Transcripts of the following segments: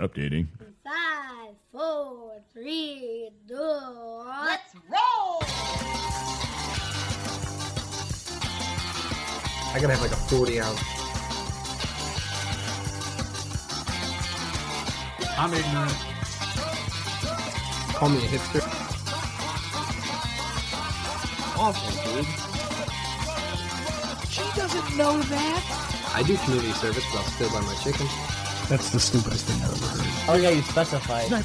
Updating. Five, four, three, two. Let's roll! I gotta have like a 40 ounce. I'm ignorant. Call me a hipster. Awful, dude. She doesn't know that. I do community service, but I'll still buy my chicken. That's the stupidest thing I've ever heard. Oh yeah, you specified.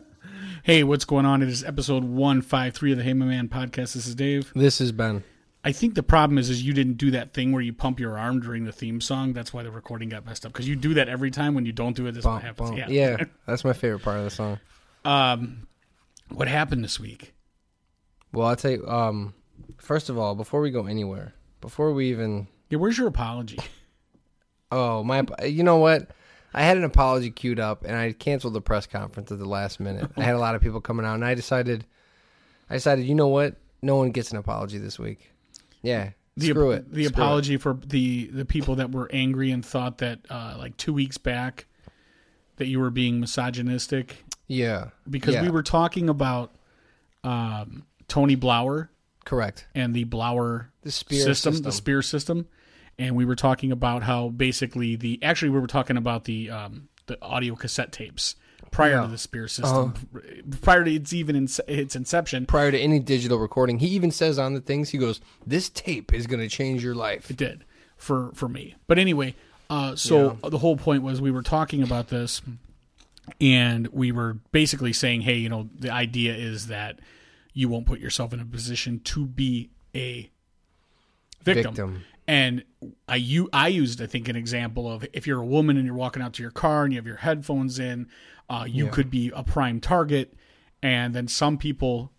Hey, what's going on? It is episode 153 of the Hey My Man podcast. This is Dave. This is Ben. I think the problem is is you didn't do that thing where you pump your arm during the theme song. That's why the recording got messed up. Because you do that every time. When you don't do it, this is what Bump, happens. bump. Yeah. Yeah, that's my favorite part of the song. Um, what happened this week? Well, I'll tell you, um, first of all, before we go anywhere, before we even. Yeah, where's your apology? Oh, my. You know what? I had an apology queued up, and I canceled the press conference at the last minute. I had a lot of people coming out, and I decided, I decided, you know what? No one gets an apology this week. Yeah, The, screw it. The Screw it. apology for the the people that were angry and thought that uh, like two weeks back that you were being misogynistic Yeah, because Yeah. we were talking about um, Tony Blauer correct. and the Blauer The spear system, system. the spear system, and we were talking about how basically the actually we were talking about the um, the audio cassette tapes prior Yeah. To the spear system, prior to its even in, its inception. prior to any digital recording. He even says on the things, he goes, "This tape is going to change your life." It did for for me. But anyway, uh, so the whole point was we were talking about this, and we were basically saying, hey, you know, the idea is that you won't put yourself in a position to be a victim. Victim. And I you I used I think an example of if you're a woman and you're walking out to your car and you have your headphones in, uh, you Yeah. could be a prime target. And then some people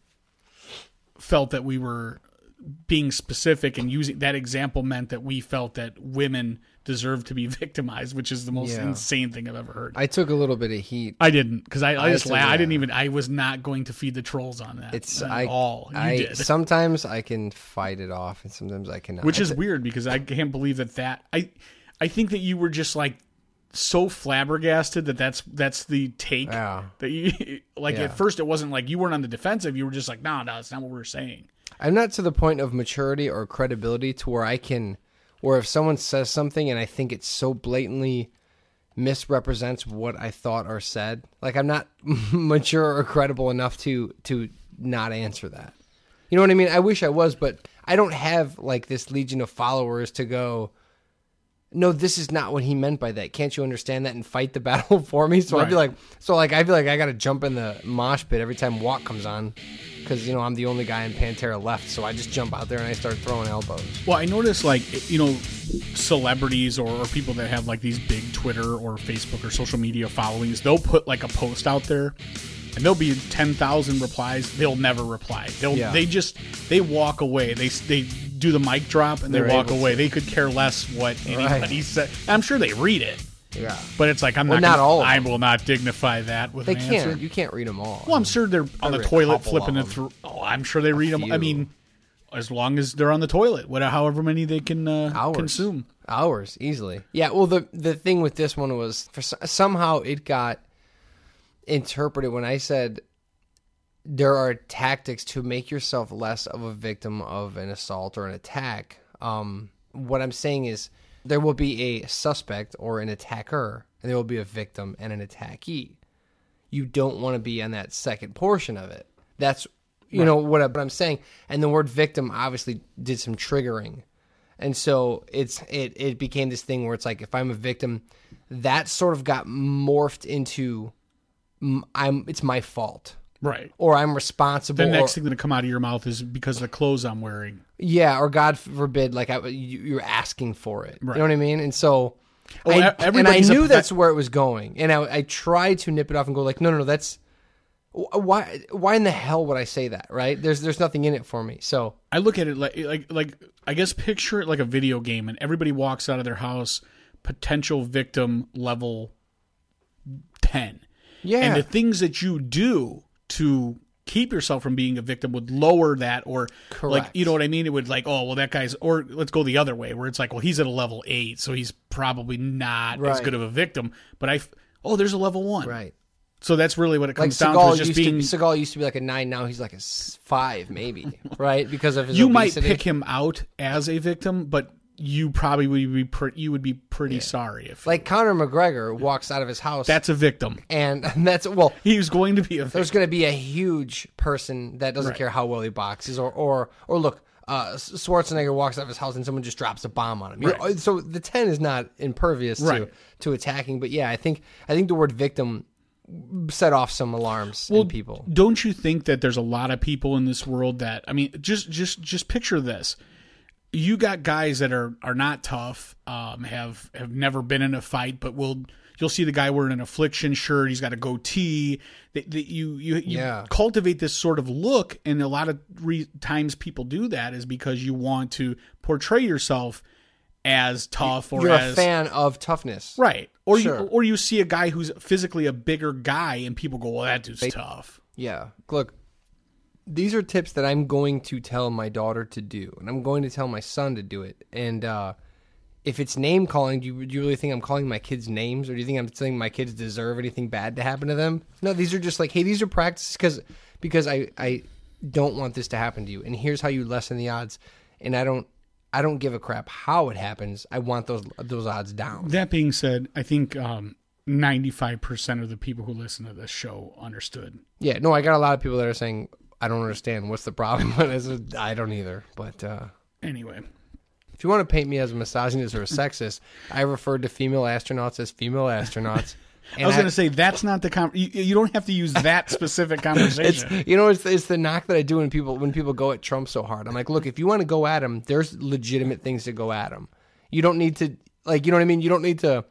felt that we were being specific and using that example meant that we felt that women deserve to be victimized, which is the most Yeah. insane thing I've ever heard. I, took a little bit of heat. I didn't because I, I I just said, la- I didn't even I was not going to feed the trolls on that. It's at I all. You I did. sometimes I can fight it off, and sometimes I cannot. which is It's- weird because I can't believe that that I I think that you were just like so flabbergasted that that's that's the take Yeah. that you like Yeah. at first it wasn't like you weren't on the defensive you were just like no no that's not what we we're saying I'm not to the point of maturity or credibility to where I can, where if someone says something and I think it so blatantly misrepresents what I thought or said, like I'm not mature or credible enough to to not answer that. You know what I mean? I wish I was, but I don't have like this legion of followers to go. No, this is not what he meant by that. Can't you understand that and fight the battle for me? So I'd be like, so like I feel like I got to jump in the mosh pit every time Walk comes on, because you know I'm the only guy in Pantera left. So I just jump out there and I start throwing elbows. well I noticed like you know celebrities or, or people that have like these big Twitter or Facebook or social media followings they'll put like a post out there and there'll be 10,000 replies they'll never reply they'll Yeah. they just they walk away they they do the mic drop and they They're walk able away to. they could care less what anybody said I'm sure they read it Yeah, But it's like I'm Well, not. not gonna- all of I them. will not dignify that with they an can't. answer. You can't read them all. Well, I'm sure they're on the a toilet couple flipping it through. Oh, I'm sure they read them. I few. mean, as long as they're on the toilet, whatever, however many they can uh, Hours. consume. hours easily. Yeah. Well, the the thing with this one was for so- somehow it got interpreted when I said there are tactics to make yourself less of a victim of an assault or an attack. Um, what I'm saying is there will be a suspect or an attacker, and there will be a victim and an attackee. You don't want to be on that second portion of it. That's you know what, I, what I'm saying. And the word victim obviously did some triggering. And so it's it it became this thing where it's like if I'm a victim, that sort of got morphed into I'm it's my fault Right. or I'm responsible. The next or, thing that come out of your mouth is because of the clothes I'm wearing. yeah, or God forbid, like I, you, you're asking for it. Right. You know what I mean? And so, Oh, I, and I knew that's where it was going, and I, I tried to nip it off and go like, no, no, no, that's why why in the hell would I say that? Right? There's there's nothing in it for me. So I look at it like like like I guess picture it like a video game, and everybody walks out of their house potential victim level ten. yeah, and the things that you do to keep yourself from being a victim would lower that or like you know what I mean? It would like, oh well that guy's or let's go the other way where it's like, well he's at a level eight, so he's probably not as good of a victim. But I oh there's a level one. Right. So that's really what it Like comes down to just being to Seagal used to be like a nine. Now he's like a five, maybe. right? Because of his you might obesity. pick him out as a victim, but you probably would be pre- you would be pretty sorry if Like Conor McGregor walks out of his house, that's a victim. and that's well. He was going to be a victim. There's going to be a huge person that doesn't Right. care how well he boxes, or or or look, uh, Schwarzenegger walks out of his house and someone just drops a bomb on him. Right. So the ten is not impervious to Right. to attacking, but yeah, I think I think the word victim set off some alarms in people. Don't you think that there's a lot of people in this world that I mean, just just just picture this. You got guys that are are not tough, um, have have never been in a fight, but will you'll see the guy wearing an affliction shirt. He's got a goatee. That, you you, you Yeah. cultivate this sort of look, and a lot of re- times people do that is because you want to portray yourself as tough or You're as a fan of toughness, right, or Sure. you or you see a guy who's physically a bigger guy, and people go, "Well, that dude's tough." Yeah. Look, these are tips that I'm going to tell my daughter to do, and I'm going to tell my son to do it. And uh, if it's name calling, do you, do you really think I'm calling my kids names, or do you think I'm saying my kids deserve anything bad to happen to them? No, these are just like, hey, these are practices because because I I don't want this to happen to you, and here's how you lessen the odds. And I don't I don't give a crap how it happens. I want those those odds down. That being said, I think um, 95% of the people who listen to this show understood. Yeah, no, I got a lot of people that are saying I don't understand what's the problem. I I don't either. But uh, Anyway, If you want to paint me as a misogynist or a sexist, I referred to female astronauts as female astronauts. And I was going to say that's not the com- you, you don't have to use that specific conversation. it's you know it's it's the knock that I do when people when people go at Trump so hard. I'm like, look, if you want to go at him, there's legitimate things to go at him. You don't need to like you know what I mean. You don't need to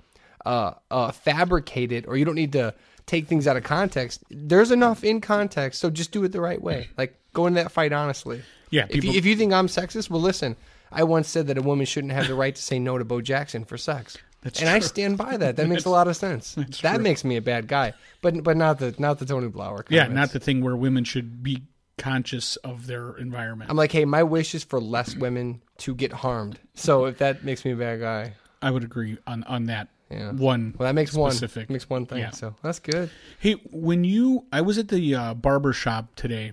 uh, uh, fabricate it, or you don't need to take things out of context. There's enough in context, so just do it the right way. Mm-hmm. Like go in that fight honestly. Yeah, If you, if you think I'm sexist, well, listen. I once said that a woman shouldn't have the right to say no to Bo Jackson for sex. That's and I stand by that. That makes a lot of sense. That true. makes me a bad guy, but but not the not the Tony Blauer. yeah, not the thing where women should be conscious of their environment. I'm like, hey, my wish is for less women to get harmed. So if that makes me a bad guy, I would agree on on that Yeah. one. well, that makes specific. one makes one thing. Yeah. So that's good. Hey, when you I was at the uh, barber shop today,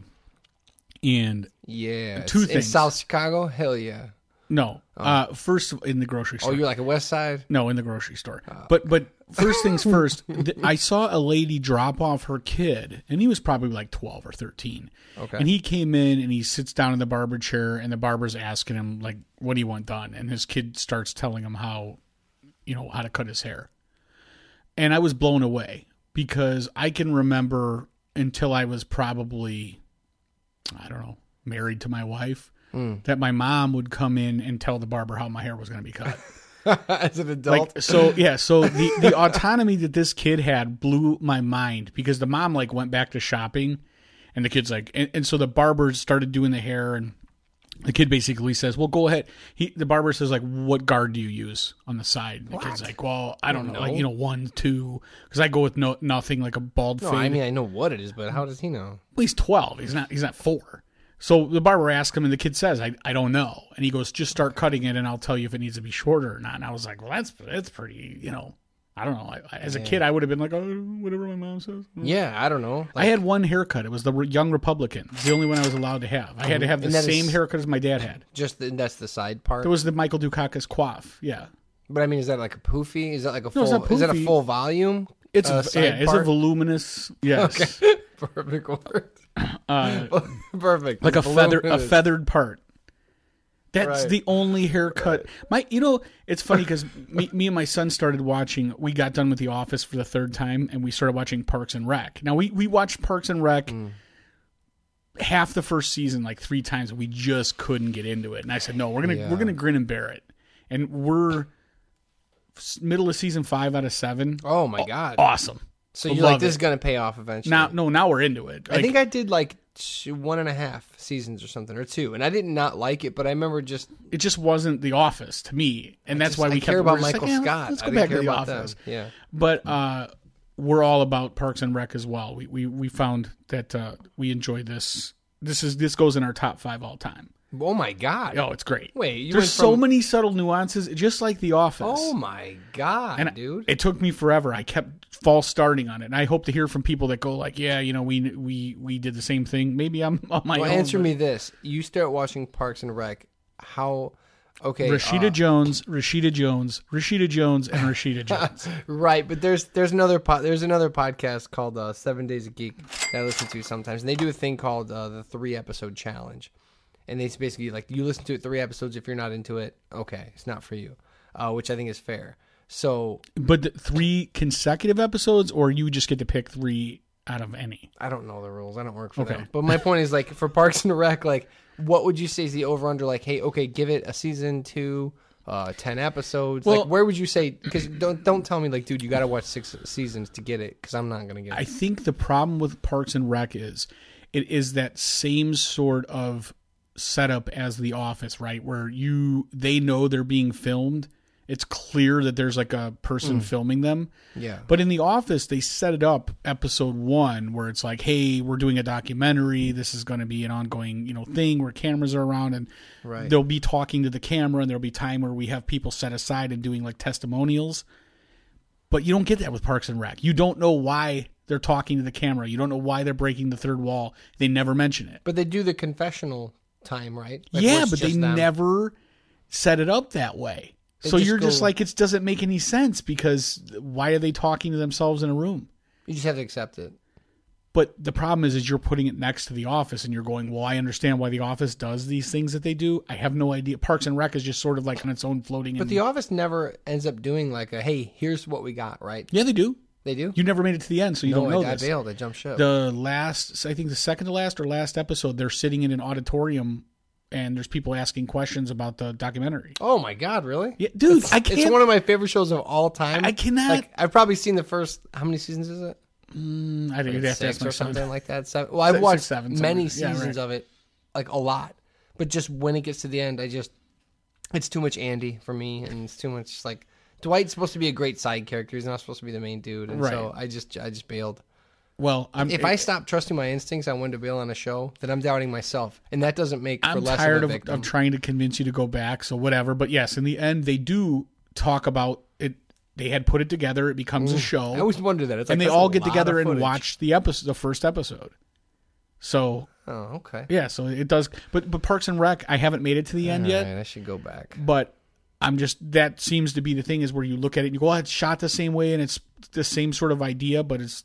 and Yeah. Two It's in. South Chicago. Hell yeah. no, uh, first in the grocery store. Oh, you're like a West Side. No, in the grocery store. But but first things first, th- I saw a lady drop off her kid, and he was probably like twelve or thirteen. Okay. And he came in and he sits down in the barber chair, and the barber's asking him like, "What do you want done?" And his kid starts telling him how, you know, how to cut his hair. And I was blown away because I can remember until I was probably, I don't know, married to my wife. Hmm. That my mom would come in and tell the barber how my hair was going to be cut. As an adult. Like so, yeah. So the the autonomy that this kid had blew my mind because the mom like went back to shopping, and the kid's like, and, and so the barber started doing the hair, and the kid basically says, "Well, go ahead." He the barber says like, "What guard do you use on the side?" And the kid's like, "Well, I don't know, like you know, one, two, because I go with no nothing like a bald no, fade." I mean I know what it is, but how does he know? Well, he's 12. He's not he's not 4. So the barber asks him and the kid says, I, I don't know. And he goes, just start cutting it and I'll tell you if it needs to be shorter or not. And I was like, well, that's that's pretty, you know, I don't know. I, as a kid, I would have been like, oh, whatever my mom says. Yeah, I don't know. I had one haircut. It was the Young Republican. It's the only one I was allowed to have. I had to have the same is- haircut as my dad had. just the, that's the side part. It was the Michael Dukakis quaff. Yeah. but I mean, is that like a poofy? Is that like a No, full? not Is that a full volume? It's uh, a, yeah, it's a voluminous. Yes. perfect word. Uh, perfect. like a feather a feathered part. That's Right. the only haircut. My, you know, it's funny because me, me and my son started watching. We got done with The Office for the third time, and we started watching Parks and Rec. Now we we watched Parks and Rec Mm. half the first season like three times, we just couldn't get into it. And I said, no, we're gonna Yeah. we're gonna grin and bear it. And we're middle of season five out of seven. Oh my god! Awesome. so I you're like this it. is gonna pay off eventually. Now, no, now we're into it. I think I did like two, one and a half seasons or something or two, and I did not like it, but I remember just it just wasn't The Office to me, and that's just- why I we care kept about Michael like, "Yeah, Scott. Let's go back to The about them. Office. Yeah, But uh, we're all about Parks and Rec as well. We we we found that uh, we enjoy this. This is this goes in our top five all time. Oh my god. Oh, it's great. Wait, There's went so many subtle nuances, just like The Office. Oh my god, and dude. it took me forever. I kept false starting on it, and I hope to hear from people that go like, "Yeah, you know, we we we did the same thing." Maybe I'm on my well, own. answer but- me this: You start watching Parks and Rec. How? Okay, Rashida uh, Jones, Rashida Jones, Rashida Jones, and Rashida Jones. Right, but there's there's another po- there's another podcast called uh, Seven Days a Geek that I listen to sometimes, and they do a thing called uh, the three episode challenge, and it's basically like you listen to it three episodes. If you're not into it, okay, it's not for you, uh, which I think is fair. So but the three consecutive episodes, or you just get to pick three out of any. I don't know the rules. I don't work for Okay. them. But my point is like for Parks and Rec, like what would you say is the over under? Like, hey, okay, give it a season two, uh, ten episodes. Well- like, where would you say? Because don't don't tell me like, dude, you got to watch six seasons to get it. Because I'm not gonna get it. I think the problem with Parks and Rec is it is that same sort of setup as The Office, right? Where you they know they're being filmed. It's clear that there's like a person mm. filming them. yeah. But in The Office, they set it up episode one where it's like, hey, we're doing a documentary. This is going to be an ongoing, you know, thing where cameras are around and Right. they'll be talking to the camera and there'll be time where we have people set aside and doing like testimonials. But you don't get that with Parks and Rec. You don't know why they're talking to the camera. You don't know why they're breaking the third wall. They never mention it. But they do the confessional time, right? Like, yeah, but they them. never set it up that way. They so just you're just like it doesn't make any sense because why are they talking to themselves in a room? You just have to accept it. But the problem is, is you're putting it next to The Office, and you're going, "Well, I understand why The Office does these things that they do. I have no idea." Parks and Rec is just sort of like on its own, floating. In. But in, The Office never ends up doing like a hey, here's what we got, right? yeah, they do. They do. You never made it to the end, so you no, don't know I, I this. bailed. I jumped ship. The last, I think, the second to last or last episode, they're sitting in an auditorium, and there's people asking questions about the documentary. oh my god, really? Yeah, dude, I can't. It's one of my favorite shows of all time. I cannot- Like, I've probably seen the first. How many seasons is it? Mm, I didn't have Six or something like that. Seven. Well, I've Six, watched seven, many something. Yeah, seasons right. of it, like a lot. But just when it gets to the end, I just it's too much Andy for me, and it's too much like Dwight's supposed to be a great side character. He's not supposed to be the main dude, and so I just I just bailed. Well, I'm. If I stop trusting my instincts on when to bail on a show, then I'm doubting myself, and that doesn't make for I'm less tired of of, of trying to convince you to go back. So whatever. But yes, in the end, they do talk about it. They had put it together. It becomes a mm. show. I always wonder that. It's like and they all get together and watch the episode, the first episode. So Oh, okay. yeah, so it does. But but Parks and Rec, I haven't made it to the end All yet. I should go back. But I'm just that seems to be the thing is where you look at it and you go, oh, it's shot the same way and it's the same sort of idea, but it's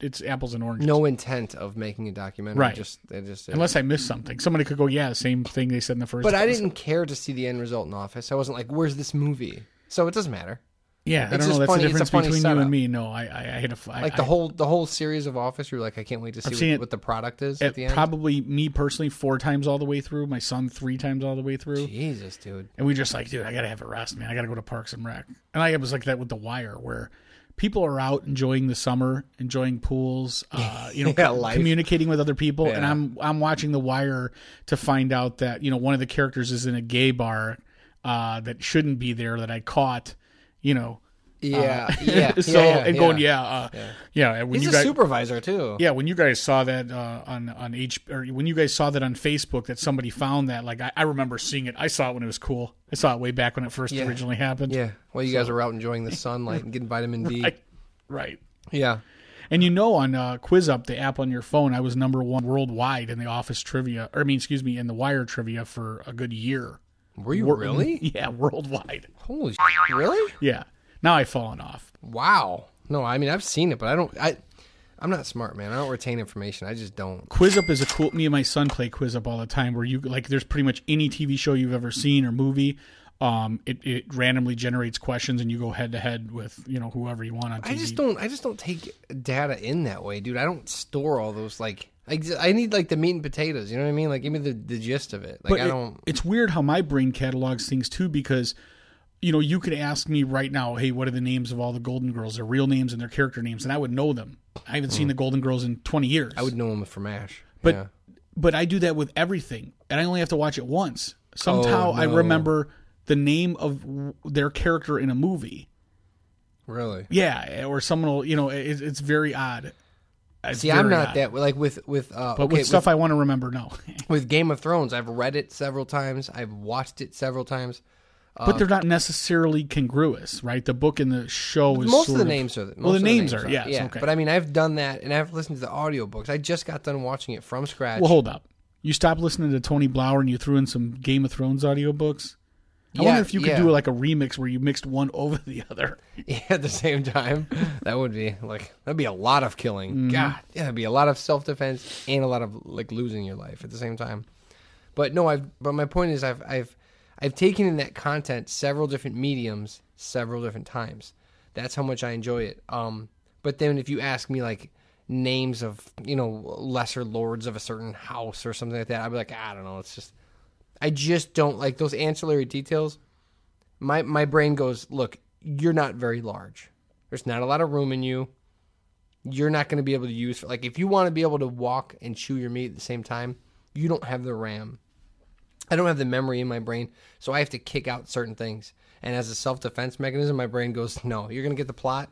it's apples and oranges. No intent of making a documentary. Right. Just they just Unless I missed something, somebody could go, yeah, same thing they said in the first. But I didn't care to see the end result in Office. I wasn't like, "Where's this movie?" So it doesn't matter. Yeah, I don't know. That's funny- the difference between you and me. No, I I, I had a I, Like the I- whole the whole series of Office, you're like, I can't wait to see what, what the product is at at the end. probably me personally four times all the way through. My son three times all the way through. Jesus, dude. And we just like, dude, I gotta have a rest, man. I gotta go to Parks and Rec. And I was like that with The Wire, where people are out enjoying the summer, enjoying pools, uh, you know, Yeah, co- communicating with other people. And I'm I'm watching The Wire to find out that you know one of the characters is in a gay bar uh, that shouldn't be there that I caught. You know, Yeah, yeah. so yeah, yeah, and going, yeah, uh, yeah. and When He's you a guys, supervisor too. yeah, when you guys saw that uh, on on H or when you guys saw that on Facebook that somebody found that, like I, I remember seeing it. I saw it when it was cool. I saw it way back when it first Yeah. originally happened. Yeah. Well, you guys are out enjoying the sunlight and getting vitamin D. Right. Right. Yeah. And you know, on uh, Quiz Up, the app on your phone, I was number one worldwide in the Office trivia, or I mean, excuse me, in the Wire trivia for a good year. Were you Wor- really? Yeah, worldwide. Holy sh- really? Yeah. Now I've fallen off. Wow. No, I mean I've seen it, but I don't. I I'm not smart, man. I don't retain information. I just don't. Quiz Up is a cool. Me and my son play Quiz Up all the time, where you like, there's pretty much any TV show you've ever seen or movie. Um, it, it randomly generates questions, and you go head to head with you know whoever you want on TV. I just don't. I just don't take data in that way, dude. I don't store all those like. I, I need like the meat and potatoes. You know what I mean? Like give me the, the gist of it. Like But I don't. it's weird how my brain catalogs things too because you know you could ask me right now hey what are the names of all the golden girls their real names and their character names and i would know them i haven't seen the golden girls in 20 years Hmm. I would know them from Ash. but yeah. but i do that with everything and i only have to watch it once somehow Oh, i remember the name of their character in a movie Really? Yeah, or someone will, you know, it, it's very odd. It's See, I'm not odd. that like with with uh, But okay, with stuff I want to remember, no. with Game of Thrones. I've read it several times. I've watched it several times. but they're not necessarily congruous, right? The book and the show is Most of the names are. Most well, the of names are, yes, yeah. okay. But I mean, I've done that, and I've listened to the audiobooks. I just got done watching it from scratch. Well, hold up. You stopped listening to Tony Blauer and you threw in some Game of Thrones audiobooks? I Yeah, wonder if you could yeah. do like a remix where you mixed one over the other. Yeah, at the same time, that would be like that'd be a lot of killing. Mm-hmm. God, yeah, that'd be a lot of self defense and a lot of like losing your life at the same time. But no, I've. But my point is, I've I've I've taken in that content several different mediums, several different times. That's how much I enjoy it. Um, but then if you ask me like names of you know lesser lords of a certain house or something like that, I'd be like, I don't know. It's just I just don't like those ancillary details. My my brain goes, look, you're not very large. There's not a lot of room in you. You're not going to be able to use like if you want to be able to walk and chew your meat at the same time, you don't have the RAM. I don't have the memory in my brain, so I have to kick out certain things. And as a self defense mechanism, my brain goes, no, you're going to get the plot,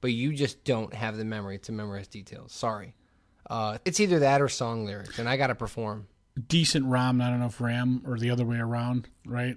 but you just don't have the memory to memorize details. Sorry. Uh, it's either that or song lyrics, and I got to perform. Decent ROM, not enough RAM, or the other way around, right?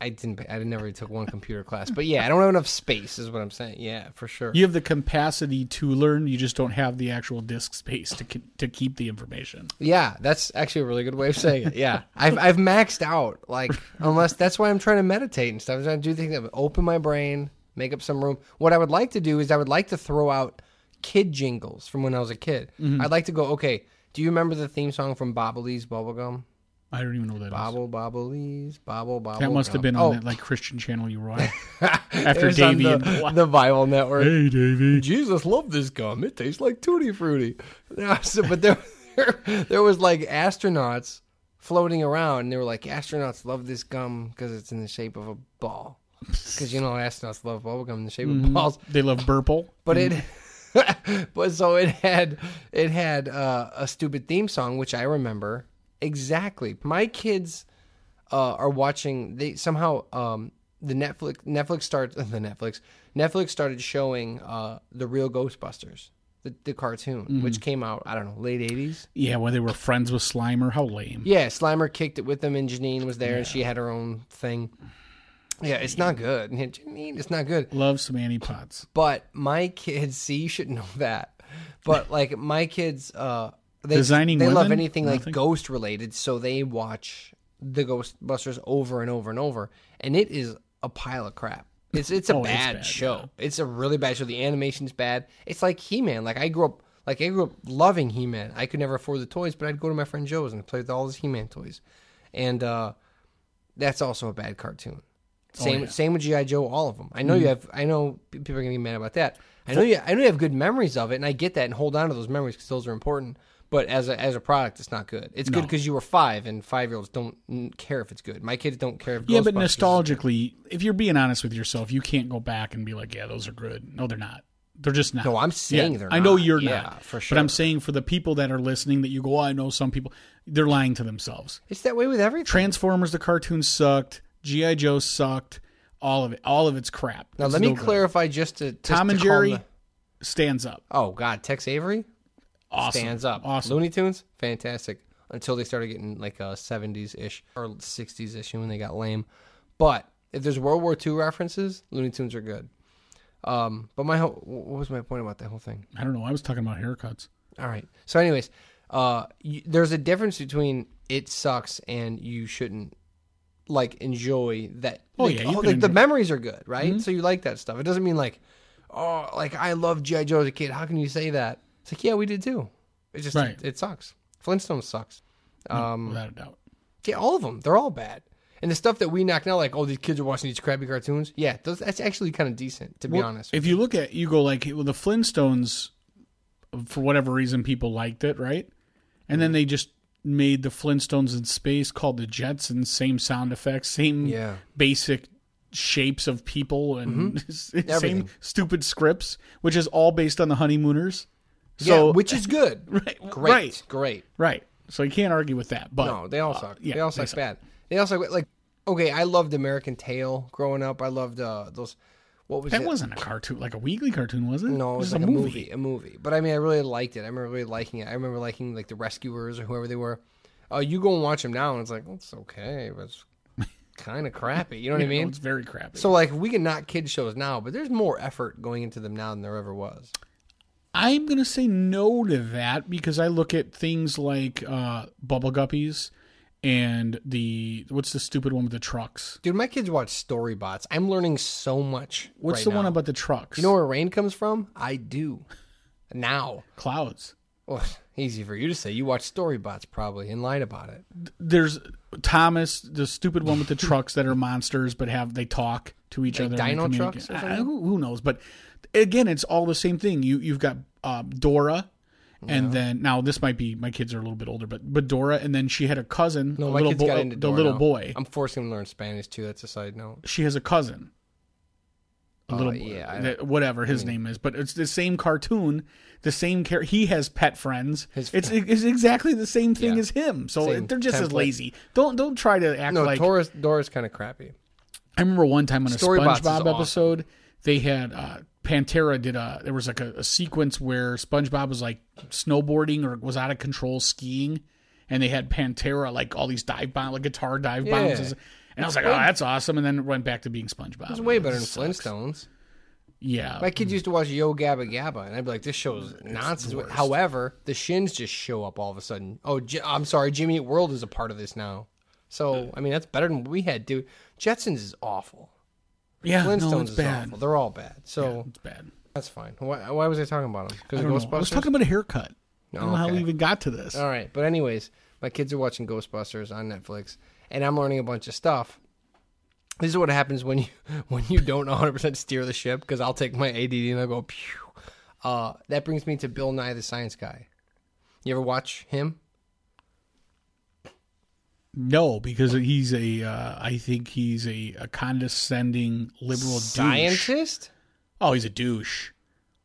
I didn't. I never took one computer class, but yeah, I don't have enough space, is what I'm saying. Yeah, for sure. You have the capacity to learn, you just don't have the actual disk space to to keep the information. Yeah, that's actually a really good way of saying it. Yeah, I've I've maxed out. Like, unless that's why I'm trying to meditate and stuff. I'm trying to do things that would open my brain, make up some room. What I would like to do is I would like to throw out kid jingles from when I was a kid. Mm-hmm. I'd like to go. Okay, do you remember the theme song from Bobble's Bubblegum? I don't even know what that is. Bobble Bobble's Bobble Bobble. That must have been on oh, that like Christian channel you were on. After Davey the, and the Bible Network. Hey Davey. Jesus loved this gum. It tastes like tutti frutti. So- but there, there was like astronauts floating around, and they were like, astronauts love this gum because it's in the shape of a ball. Because you know astronauts love bubble gum in the shape of mm-hmm. balls. They love Burple. But it, mm-hmm. but so it had it had uh, a stupid theme song, which I remember exactly. My kids uh, are watching. They somehow um, the Netflix Netflix started the Netflix Netflix started showing uh, the real Ghostbusters, the, the cartoon, which came out I don't know late eighties. Yeah, when they were friends with Slimer. How lame. Yeah, Slimer kicked it with them, and Janine was there, and she had her own thing. Yeah, it's not good. Janine, it's not good. Love some Annie Potts. But my kids, see, you should know that. But like my kids, uh, they Designing they love women? anything like Nothing? ghost related, so they watch the Ghostbusters over and over and over, and it is a pile of crap. It's it's a Oh, it's bad, bad, show. It's a really bad show. The animation's bad. It's like He Man. Like I grew up, like I grew up loving He Man. I could never afford the toys, but I'd go to my friend Joe's and play with all his He Man toys, and uh, that's also a bad cartoon. Same Oh, yeah. Mm-hmm. same with GI Joe, all of them. I know you have. I know people are gonna get mad about that. I know you. I know you have good memories of it, and I get that, and hold on to those memories because those are important. But as a as a product, it's not good. It's good because you were five, and five year olds don't mm, care if it's good. My kids don't care if. Yeah, but nostalgically, if you're being honest with yourself, you can't go back and be like, "Yeah, those are good." No, they're not. They're just not. No, I'm saying Yeah, they're I know not. you're Yeah, not, for sure. But I'm saying for the people that are listening, that you go, oh, "I know some people," they're lying to themselves. It's that way with everything. Transformers, the cartoon sucked. GI Joe sucked. All of it. All of it's crap. now It's let me good. clarify just to just Tom to and Jerry the- stands up. oh God, Tex Avery Awesome. stands up. Awesome. Looney Tunes, fantastic. Until they started getting like a seventies ish or sixties ish when they got lame. But if there's World War II references, Looney Tunes are good. Um, but my whole, what was my point about that whole thing? I don't know. I was talking about haircuts. All right. So, anyways, uh, y there's a difference between it sucks and you shouldn't like enjoy that. Oh, like, yeah, oh, like, the enjoy- Mm-hmm. memories are good, right? So you like that stuff. It doesn't mean like, oh, like I love GI Joe as a kid. How can you say that? It's like, yeah, we did too. It just Right. it, it sucks. Flintstones sucks. Um, without a doubt. yeah, all of them. They're all bad. And the stuff that we knock now, like, oh, these kids are watching these crappy cartoons. Yeah, those, that's actually kind of decent, to be honest. If you look at you go like well, the Flintstones, for whatever reason, people liked it, right? And then they just made the Flintstones in space called the Jetsons. Same sound effects, same Yeah. basic shapes of people, and same stupid scripts, which is all based on the Honeymooners. yeah, So which is good. right, Great. right, Great. right. So you can't argue with that. But No, they all uh, suck. yeah, they all suck bad. They all suck. Like, okay, I loved American Tail growing up. I loved uh, those. What was That it? wasn't a cartoon, like a weekly cartoon, was it? No, it was just like a movie. a movie. But I mean, I really liked it. I remember really liking it. I remember liking like the Rescuers or whoever they were. Uh, you go and watch them now, and it's like well, it's okay, but it's kind of crappy. You know what I You know, mean? it's very crappy. So like we can knock kids shows now, but there's more effort going into them now than there ever was. I'm gonna say no to that because I look at things like uh, Bubble Guppies and the what's the stupid one with the trucks? Dude, my kids watch Storybots. I'm learning so much. What's right the one about the trucks? You know where rain comes from? I do. Now. clouds. Well, easy for you to say. You watch Storybots probably and lied about it. There's Thomas, the stupid one with the trucks that are monsters but have they talk to each Like other. Dinotrux Uh, who, who knows? But again, it's all the same thing. You you've got um, Dora. And then now this might be my kids are a little bit older, but but Dora, and then she had a cousin, No, a my little kids boy, got into the Dora little now. boy. I'm forcing them to learn Spanish too. That's a side note. she has a cousin. A Uh, little, yeah, that- whatever his name is, but it's the same cartoon, the same character. He has pet friends. His it's it's exactly the same thing Yeah. as him. So Same they're just as lazy. Don't don't try to act No, like. Dora's Dora's kind of crappy. I remember one time on a SpongeBob awesome. episode, they had uh, Pantera did a. There was like a, a sequence where SpongeBob was like snowboarding or was out of control skiing, and they had Pantera like all these dive bomb, like guitar dive bombs. Yeah. And I was like, oh, that's awesome. And then it went back to being SpongeBob. It's way better than. Flintstones. Yeah. My kids used to watch Yo Gabba Gabba, and I'd be like, "This show's nonsense." However, the Shins just show up all of a sudden. Oh, J- I'm sorry, Jimmy Eat World is a part of this now. So I mean, that's better than what we had, dude. Jetsons is awful. Yeah, Flintstones no, it's is bad. awful. They're all bad. So It's bad. that's fine. Why, why was I talking about them? Because don't know. Ghostbusters. I was talking about a haircut. I don't know how we even got to this. All right, but anyways, my kids are watching Ghostbusters on Netflix, and I'm learning a bunch of stuff. This is what happens when you when you don't 100 percent steer the ship. Because I'll take my ADD and I'll go. Pew. Uh, that brings me to Bill Nye the Science Guy. You ever watch him? No, because he's a. Uh, I think he's a, a condescending liberal douche. Scientist? Oh, he's a douche.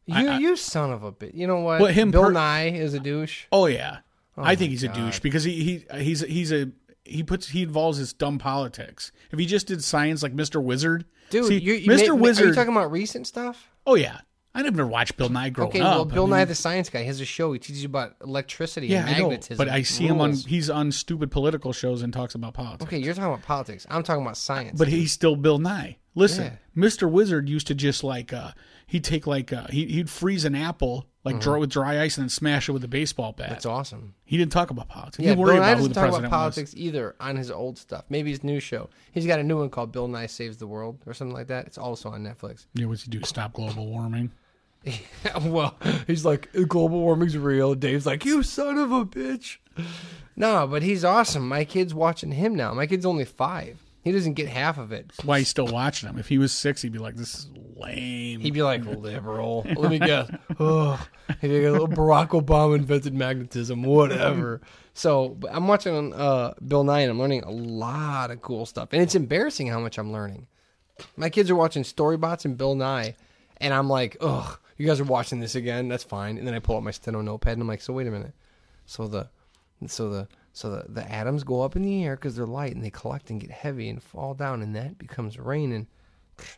You you son of a bitch. You know what? Well, him Bill per- Nye is a douche. Oh yeah, I think he's a douche because he, he he's he's a he puts he involves his dumb politics. If he just did science like Mr. Wizard, Dude, See, you, you Mr. Wizard. Are you talking about recent stuff? oh yeah, I never watched Bill Nye growing Okay, up. Okay, well, I Bill mean, Nye the Science Guy has a show. He teaches you about electricity yeah, and I know, magnetism. but I see him on he's on stupid political shows and talks about politics. Okay, you're talking about politics. I'm talking about science. But he's still Bill Nye. Listen, Yeah. Mr. Wizard used to just like uh he'd take like uh he he'd freeze an apple like dry, with dry ice and then smash it with a baseball bat. Mm-hmm. That's awesome. he didn't talk about politics. Yeah, he Bill Nye about doesn't talk about was. politics either on his old stuff. Maybe his new show. He's got a new one called Bill Nye Saves the World or something like that. It's also on Netflix. Yeah, what's he do? Stop global warming. well, he's like, global warming's real. Dave's like, you son of a bitch. No, but he's awesome. My kid's watching him now. My kid's only five. He doesn't get half of it. That's why he's still watching him. If he was six, he'd be like, "This is lame." He'd be like, liberal. Let me guess. Oh, he'd be like, Barack Obama invented magnetism, whatever. So but I'm watching uh, Bill Nye and I'm learning a lot of cool stuff. And it's embarrassing how much I'm learning. My kids are watching Storybots and Bill Nye, and I'm like, ugh, you guys are watching this again? That's fine. And then I pull out my steno notepad and I'm like, so wait a minute. So the, so the, so the, the atoms go up in the air because they're light and they collect and get heavy and fall down and that becomes rain and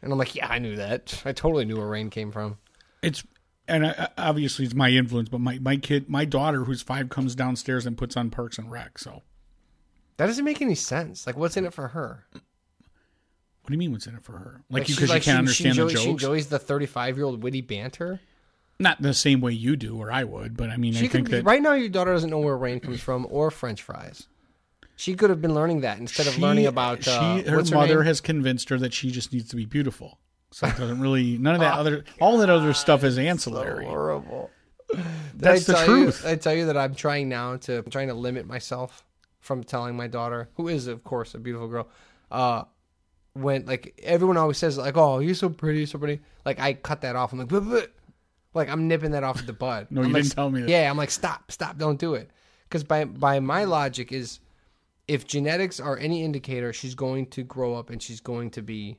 and I'm like, yeah, I knew that. I totally knew where rain came from. it's and I, obviously it's my influence, but my my kid, my daughter who's five, comes downstairs and puts on Parks and Rec. So, That doesn't make any sense. Like, what's in it for her? Do you mean? What's in it for her? Like, because you can't she, understand she the enjoys, She jokes. enjoys the 35 year old witty banter. Not the same way you do or I would, but I mean, She I think could, that right now, your daughter doesn't know where rain comes from or French fries. She could have been learning that instead of she- learning about uh, she, her mother her has convinced her that she just needs to be beautiful. So it doesn't really none of that other all that other stuff is ancillary. horrible. That's the tell you- truth. I tell you that I'm trying now to I'm trying to limit myself from telling my daughter, who is of course a beautiful girl, uh, when like everyone always says like, "Oh, you're so pretty, so pretty." Like I cut that off. I'm like, "Bleh, bleh." like I'm nipping that off at the bud. No, I'm you like, didn't tell me that. Yeah, I'm like, stop, stop, don't do it. Because by by my logic is, if genetics are any indicator, she's going to grow up and she's going to be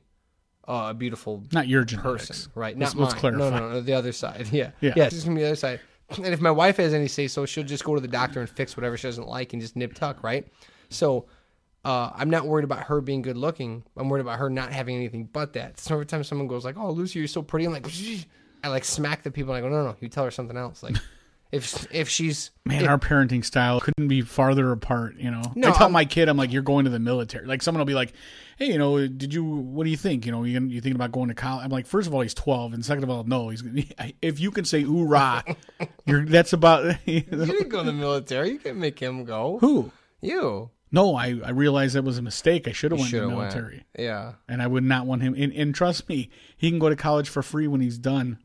uh, a beautiful Not your genetics. person, right? Let's- Not let's clarify. No, no, no, the other side. Yeah, Yeah. yeah. It's gonna be the other side. And if my wife has any say so, she'll just go to the doctor and fix whatever she doesn't like and just nip tuck, right? So, uh, I'm not worried about her being good looking. I'm worried about her not having anything but that. So every time someone goes like, "Oh, Lucy, you're so pretty," I'm like, I like smack the people. and I go, "No, no, you tell her something else." Like, if if she's Man, if- our parenting style couldn't be farther apart. You know, No, I tell I'm- my kid, I'm like, "You're going to the military." Like, someone will be like, "Hey, you know, did you? What do you think? You know, you you thinking about going to college?" I'm like, first of all, he's 12, and second of all, no, he's. If you can say "oorah," you're that's about you didn't go in the military, you can make him go. who. You. No, I I realized that was a mistake. I should have went to the Shoulda went. military, Yeah. and I would not want him. And, and trust me, he can go to college for free when he's done.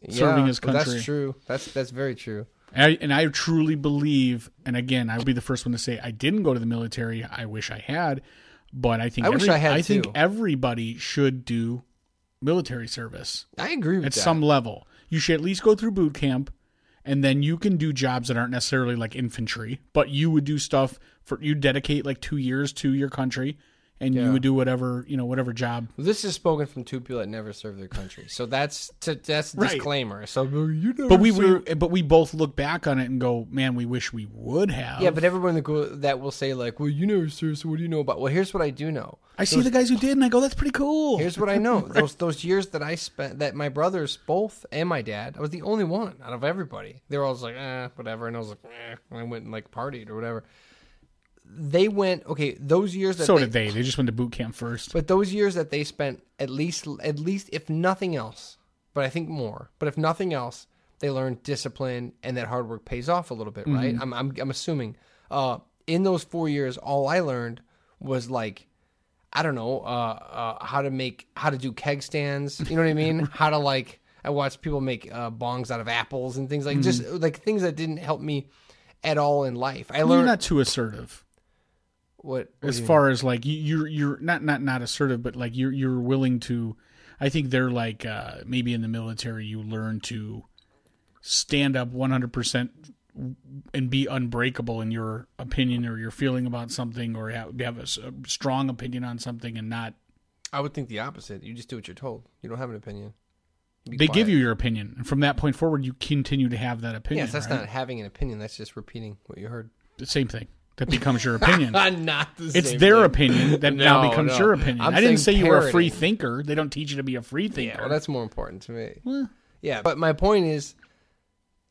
Yeah, Serving his country. That's true. That's that's very true. And I, and I truly believe, and again, I will be the first one to say I didn't go to the military. I wish I had, but I think I wish I had I think too. everybody should do military service I agree with at that. some level. You should at least go through boot camp, and then you can do jobs that aren't necessarily like infantry, but you would do stuff for you dedicate like two years to your country, and Yeah. you would do whatever you know whatever job. This is spoken from two people that never served their country, so that's to, that's Right. disclaimer. So you never. But we, served- we but we both look back on it and go, man, we wish we would have. yeah, but everyone that will say like, well, you never served, so what do you know about? Well, here's what I do know. I see the guys who did, and I go, that's pretty cool. Here's what I know. Those those years that I spent, that my brothers both and my dad, I was the only one out of everybody. They were always like, eh, whatever, and I was like, eh, and I went and like partied or whatever. They went okay. Those years that so they, did they. They just went to boot camp first. But those years that they spent, at least, at least if nothing else, but I think more. But if nothing else, they learned discipline and that hard work pays off a little bit, right? I'm, I'm, I'm assuming. Uh, in those four years, all I learned was like, I don't know, uh, uh, how to make, how to do keg stands. You know what I mean? how to like, I watched people make uh, bongs out of apples and things like just like things that didn't help me at all in life. I You're learned not too assertive what, what as do you far as like you- you're you're not not not assertive, but like you're you're willing to. I think they're like uh, maybe in the military you learn to stand up 100 percent and be unbreakable in your opinion or your feeling about something or have, have a strong opinion on something and not I would think the opposite. You just do what you're told. You don't have an opinion. Be they give you your opinion and from that point forward you continue to have that opinion Yes, that's right? not having an opinion. That's just repeating what you heard. the same thing that becomes your opinion not the It's their opinion that now No, becomes no. your opinion. I'm I didn't say saying you were a free thinker. They don't teach you to be a free thinker. Yeah, well, that's more important to me. Well, Yeah, but my point is,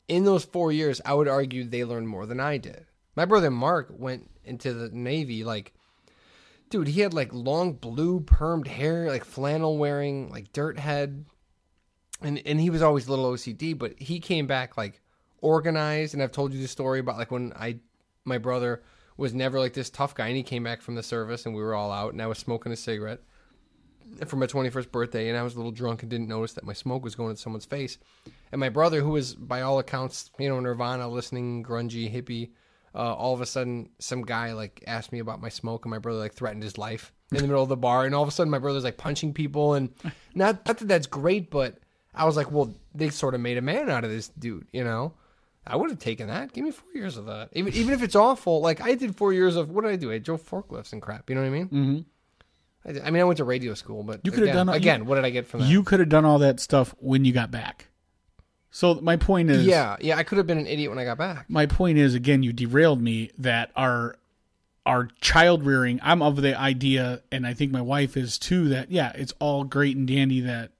in those four years, I would argue they learned more than I did. My brother Mark went into the Navy like, dude, he had like long blue permed hair, like flannel wearing, like dirt head, and and he was always a little OCD, but he came back like organized. And I've told you the story about like when I, my brother was never like this tough guy, and he came back from the service, and we were all out, and I was smoking a cigarette for my 21st birthday and I was a little drunk and didn't notice that my smoke was going into someone's face. And my brother, who was by all accounts, you know, Nirvana listening, grungy, hippie, uh, all of a sudden some guy like asked me about my smoke and my brother like threatened his life in the middle of the bar. And all of a sudden my brother's like punching people and not, not that that's great, but I was like, well, they sort of made a man out of this dude, you know? I would have taken that. Give me four years of that. Even even if it's awful, like I did four years of what did I do? I drove forklifts and crap. You know what I mean? Mm-hmm. I, did- I mean, I went to radio school, but You could have again, done- again. you- what did I get from that? you could have done all that stuff when you got back. So my point is, yeah, yeah. I could have been an idiot when I got back. my point is again, you derailed me that our our child rearing. I'm of the idea, and I think my wife is too. That yeah, it's all great and dandy that.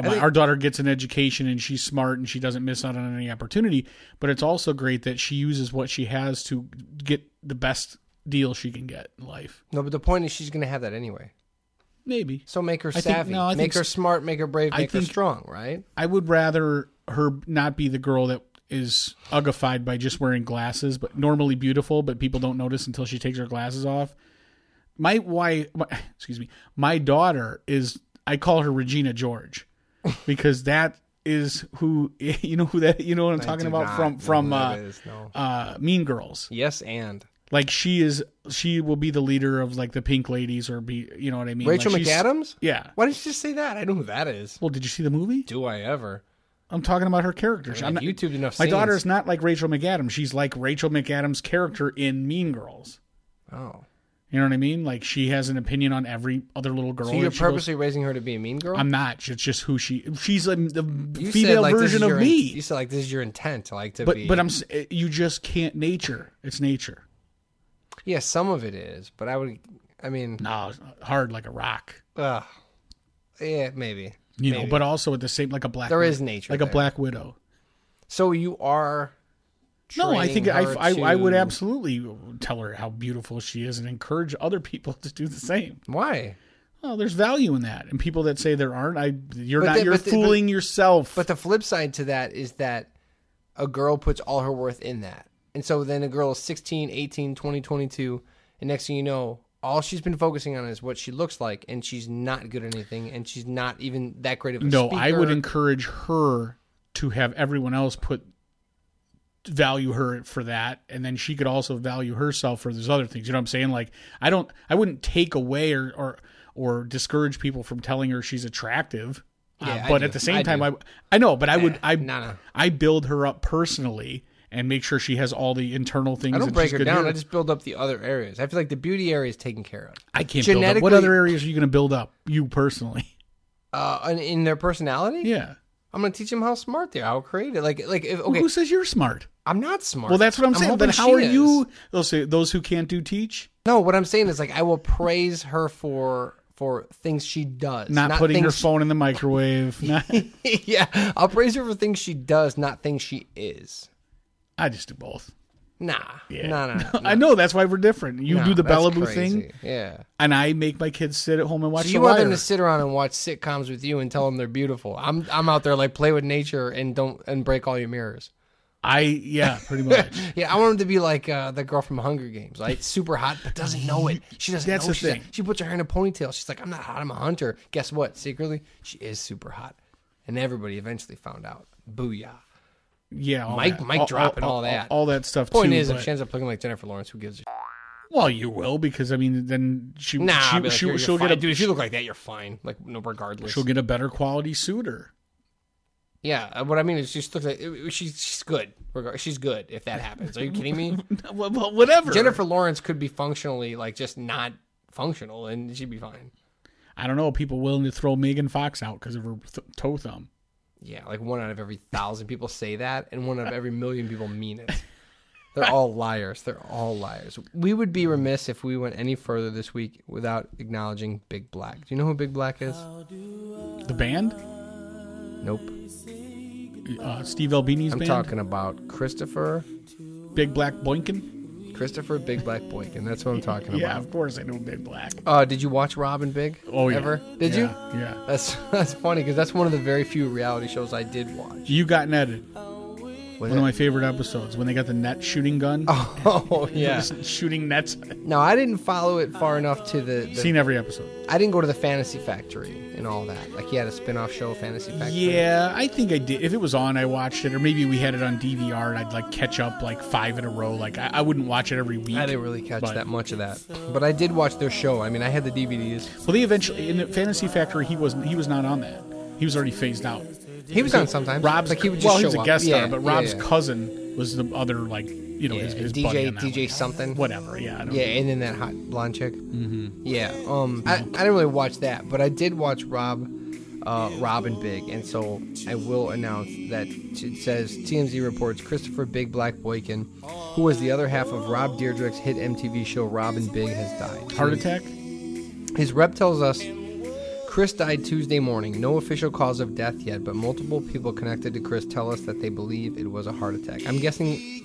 Think- our daughter gets an education and she's smart and she doesn't miss out on any opportunity. But it's also great that she uses what she has to get the best deal she can get in life. No, but the point is, she's going to have that anyway. Maybe So make her think- savvy, no, I make think her smart, make her brave, I make her strong. Right? I would rather her not be the girl that is uglified by just wearing glasses, but normally beautiful, but people don't notice until she takes her glasses off. My why, my, excuse me, my daughter is. I call her Regina George because that is who you know who that you know what I'm talking about from from uh, is, no. uh, Mean Girls. Yes, and Like she is, she will be the leader of like the Pink Ladies or be, you know what I mean? Rachel like McAdams. Yeah. Why did you just say that? I know who that is. Well, did you see the movie? Do I ever? I'm talking about her character. I've I'm not, YouTubed enough My scenes. daughter's not like Rachel McAdams. She's like Rachel McAdams' character in Mean Girls. Oh, You know what I mean? Like she has an opinion on every other little girl. so you're she goes- purposely raising her to be a mean girl? I'm not. It's just who she. She's a, the You female like, version of your in- me. you said like this is your intent, like to but be. but I'm. You just can't nature. It's nature. Yeah, some of it is, but I would. I mean, No, hard like a rock. uh, yeah, maybe. You know, but also at the same like a black. There widow. is nature like a black widow. So you are. No, I think training I, her I, I would absolutely tell her how beautiful she is and encourage other people to do the same. Why? Well, there's value in that, and people that say there aren't, I you're But not. the- you're the- fooling yourself. But the flip side to that is that a girl puts all her worth in that. And so then a girl is 16, 18, 20, 22, and next thing you know, all she's been focusing on is what she looks like, and she's not good at anything, and she's not even that great of a no, speaker. I would encourage her to have everyone else put value her for that, and then she could also value herself for those other things. You know what I'm saying? Like I don't, I wouldn't take away or or, or discourage people from telling her she's attractive. Uh, Yeah, I but at the same I time, do. I I know, but I would Eh, I nah, nah. I build her up personally and make sure she has all the internal things. I don't break her down. here. I just build up the other areas. I feel like the beauty area is taken care of. I can't build up. What other areas are you going to build up? You personally? Uh, in their personality, Yeah. I'm gonna teach them how smart they are, how creative. Like, like if, okay, Who says you're smart? I'm not smart. Well, that's what I'm, saying. Then how are is. you? They'll say those who can't do teach. No, what I'm saying is like I will praise her for for things she does, Not, putting her things phone in the microwave. Not- yeah, I'll praise her for things she does, not things she is. I just do both. Nah, Yeah. nah, nah, nah. I know that's why we're different. You Nah, do the that's Bellaboo crazy. thing, yeah. and I make my kids sit at home and watch So The you want Wire. them to sit around and watch sitcoms with you and tell them they're beautiful. I'm I'm out there like play with nature and don't and break all your mirrors. I yeah, pretty much. Yeah, I want them to be like uh, the girl from Hunger Games, right? Super hot, but doesn't know it. She doesn't That's know the she's thing. She puts her hair in a ponytail. She's like, I'm not hot. I'm a hunter. Guess what? Secretly, she is super hot, and everybody eventually found out. Booyah! Yeah, all Mike- that. mic dropping all that. all, that stuff. Point too, is, but- if she ends up looking like Jennifer Lawrence, who gives a well, you will because I mean, then she Nah, she, like, she, you're get fine. a dude. If you look like that, you're fine. Like no, regardless. she'll get a better quality suitor. yeah, uh, what I mean is, she just looks like she's she's good. She's good. If that happens, are you kidding me? well, whatever. Jennifer Lawrence could be functionally like just not functional, and she'd be fine. I don't know. People willing to throw Megan Fox out because of her th- toe thumb. Yeah, like one out of every thousand people say that, and one out of every million people mean it. They're all liars. They're all liars. We would be remiss if we went any further this week without acknowledging Big Black. Do you know who Big Black is? The band, Nope. uh, Steve Albini's I'm band, talking about Christopher. Big Black Boykin. Christopher Big Black Boykin. That's what I'm talking Yeah, about. of course I know Big Black. Uh, did you watch Rob and Big? Oh yeah, Ever? Did Yeah, you? Yeah. That's that's funny because that's one of the very few reality shows I did watch. You got netted. One of my favorite episodes when they got the net shooting gun. Oh yeah. Just shooting nets. No, I didn't follow it far enough to the. the Seen every episode. I didn't go to the Fantasy Factory and all that. Like he had a spin-off show, Fantasy Factory. Yeah, I think I did. If it was on, I watched it, or maybe we had it on DVR, and I'd like catch up like five in a row. Like I, I wouldn't watch it every week. I didn't really catch But- that much of that, but I did watch their show. I mean, I had the DVDs. Well, they eventually in the Fantasy Factory, he wasn't. He was not on that. He was already phased out. He was on sometimes. Rob's like he would just well, he show was a up. guest star, Yeah, but yeah, Rob's yeah. cousin was the other like you know his, his buddy DJ on that DJ one. something. whatever. Yeah, I don't Yeah, and then that hot blonde chick. Mm-hmm. Yeah. Um, I, I didn't really watch that, but I did watch Rob, uh, Rob and Big, and so I will announce that it says TMZ reports Christopher Big Black Boykin, who was the other half of Rob Dyrdek's hit MTV show Rob and Big, has died. heart attack. His rep tells us Chris died Tuesday morning. No official cause of death yet, but multiple people connected to Chris tell us that they believe it was a heart attack. I'm guessing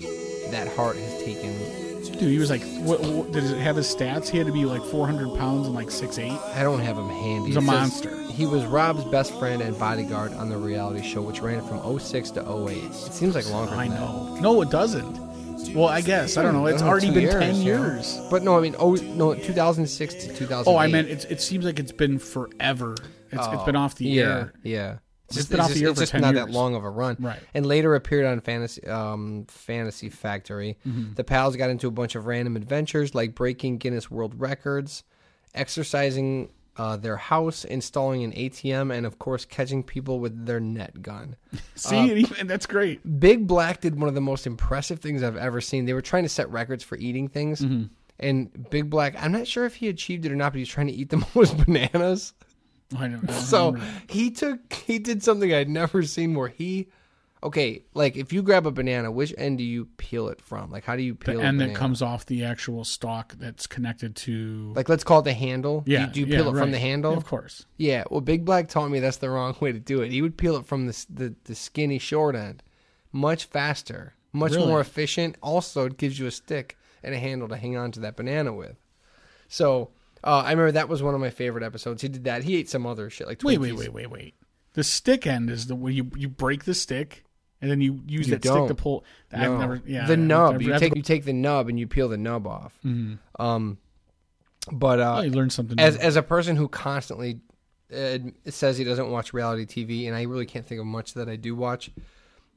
that heart has taken. Dude, he was like, what, what, did it have his stats? He had to be like 400 pounds and like six eight. I don't have him handy. He's a It says monster. He was Rob's best friend and bodyguard on the reality show, which ran from 06 to 08. It seems like longer I than that. know. No, it doesn't. Well, I guess I don't know. It's I know, already been years, ten you know? years. But no, I mean, oh no, 2006 to 2000. Oh, I meant it's, it seems like it's been forever. It's, it's been off the yeah, air. Yeah, It's just been off the just- air it's for just 10 not that long of a run, Right. And later appeared on Fantasy um, Fantasy Factory. Mm-hmm. The pals got into a bunch of random adventures, like breaking Guinness World Records, exercising uh, their house, installing an ATM, and of course catching people with their net gun. See, and even, that's great. Big Black did one of the most impressive things I've ever seen. They were trying to set records for eating things. Mm-hmm. And Big Black, I'm not sure if he achieved it or not, but he was trying to eat the most bananas. I don't know. So he took he did something I'd never seen where he Okay, like if you grab a banana, which end do you peel it from? Like how do you The peel? a end that comes off the actual stalk that's connected to. Like let's call it the handle. Do you- yeah, Do you, yeah, peel it right. from the handle? Of course. Yeah. Well, Big Black taught me that's the wrong way to do it. He would peel it from the the, the skinny short end, much faster, much Really? more efficient. Also, it gives you a stick and a handle to hang on to that banana with. So uh, I remember that was one of my favorite episodes. He did that. He ate some other shit like Wait, wait, wait, wait, wait. The stick end is the way you you break the stick and then you use You that stick don't. to pull. No. I've never. Yeah, the I've nub. never- you take never- you take the nub and you peel the nub off. Mhm. Um, but uh, Oh, you learned something. as new. as a person who constantly uh, says he doesn't watch reality TV, and I really can't think of much that I do watch,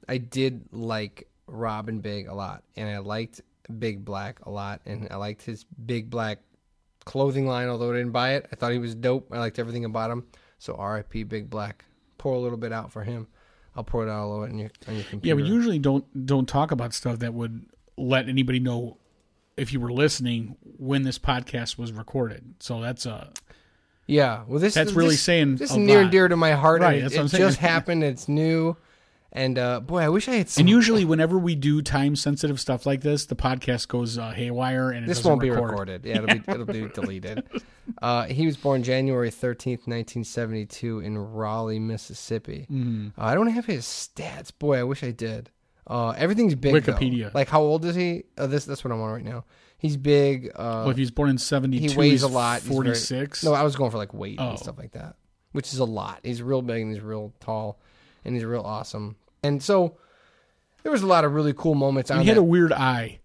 I did like Rob and Big a lot, and I liked Big Black a lot, and I liked his Big Black clothing line. Although I didn't buy it, I thought he was dope. I liked everything about him. So R.I.P. Big Black. Pour a little bit out for him. I'll pour it out a little on your on your yeah, we usually don't don't talk about stuff that would let anybody know if you were listening when this podcast was recorded. So that's a Yeah, well, this That's this- really saying this is near and dear to my heart. Right, it, it just happened. It's new, and uh, boy, I wish I had. Some, and usually whenever we do time sensitive stuff like this, the podcast goes uh, haywire and this won't be record. recorded. Yeah, it'll be it'll be deleted. Uh, he was born January thirteenth, nineteen seventy two, in Raleigh, Mississippi. Uh, I don't have his stats. Boy, I wish I did. Uh, everything's big. though. Wikipedia. Like, how old is he? Uh, this that's what I'm on right now. He's big. Uh, Well, if he's born in seventy two, he weighs he's a lot. Forty six. No, I was going for like weight Oh. and stuff like that, which is a lot. He's real big and he's real tall, and he's real awesome. And so there was a lot of really cool moments. and on he had that. a weird eye.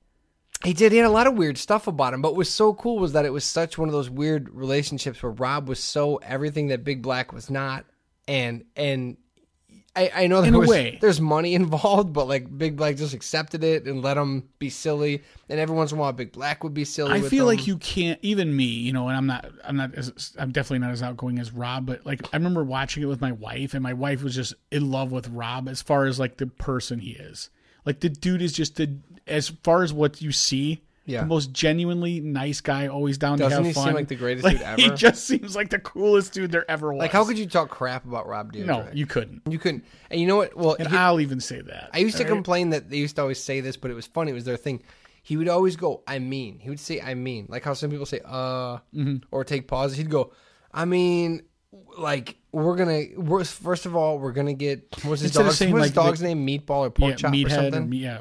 He did. He had a lot of weird stuff about him. But what was so cool was that it was such one of those weird relationships where Rob was so everything that Big Black was not, and and I, I know there In a was way. there's money involved, but like Big Black just accepted it and let him be silly. And every once in a while, Big Black would be silly. I feel him. like you can't even me, you know, and I'm not I'm not as I'm definitely not as outgoing as Rob, but like I remember watching it with my wife and my wife was just in love with Rob as far as like the person he is. Like the dude is just the as far as what you see, Yeah. the most genuinely nice guy, always down Doesn't to have he fun. seem like the greatest Like, dude He just seems like the coolest dude there ever was. Like, how could you talk crap about Rob Dyrdek? No, you couldn't. you couldn't. And you know what? Well, And he- I'll even say that. I used to right? complain that they used to always say this, but it was funny. It was their thing. He would always go, "I mean." He would say, "I mean," like how some people say, "Uh," Mm-hmm. or take pauses. He'd go, "I mean." Like we're gonna, we're, first of all, we're gonna get what's his dog's, what's his like, dog's name? Meatball or pork yeah, chop or something. and yeah.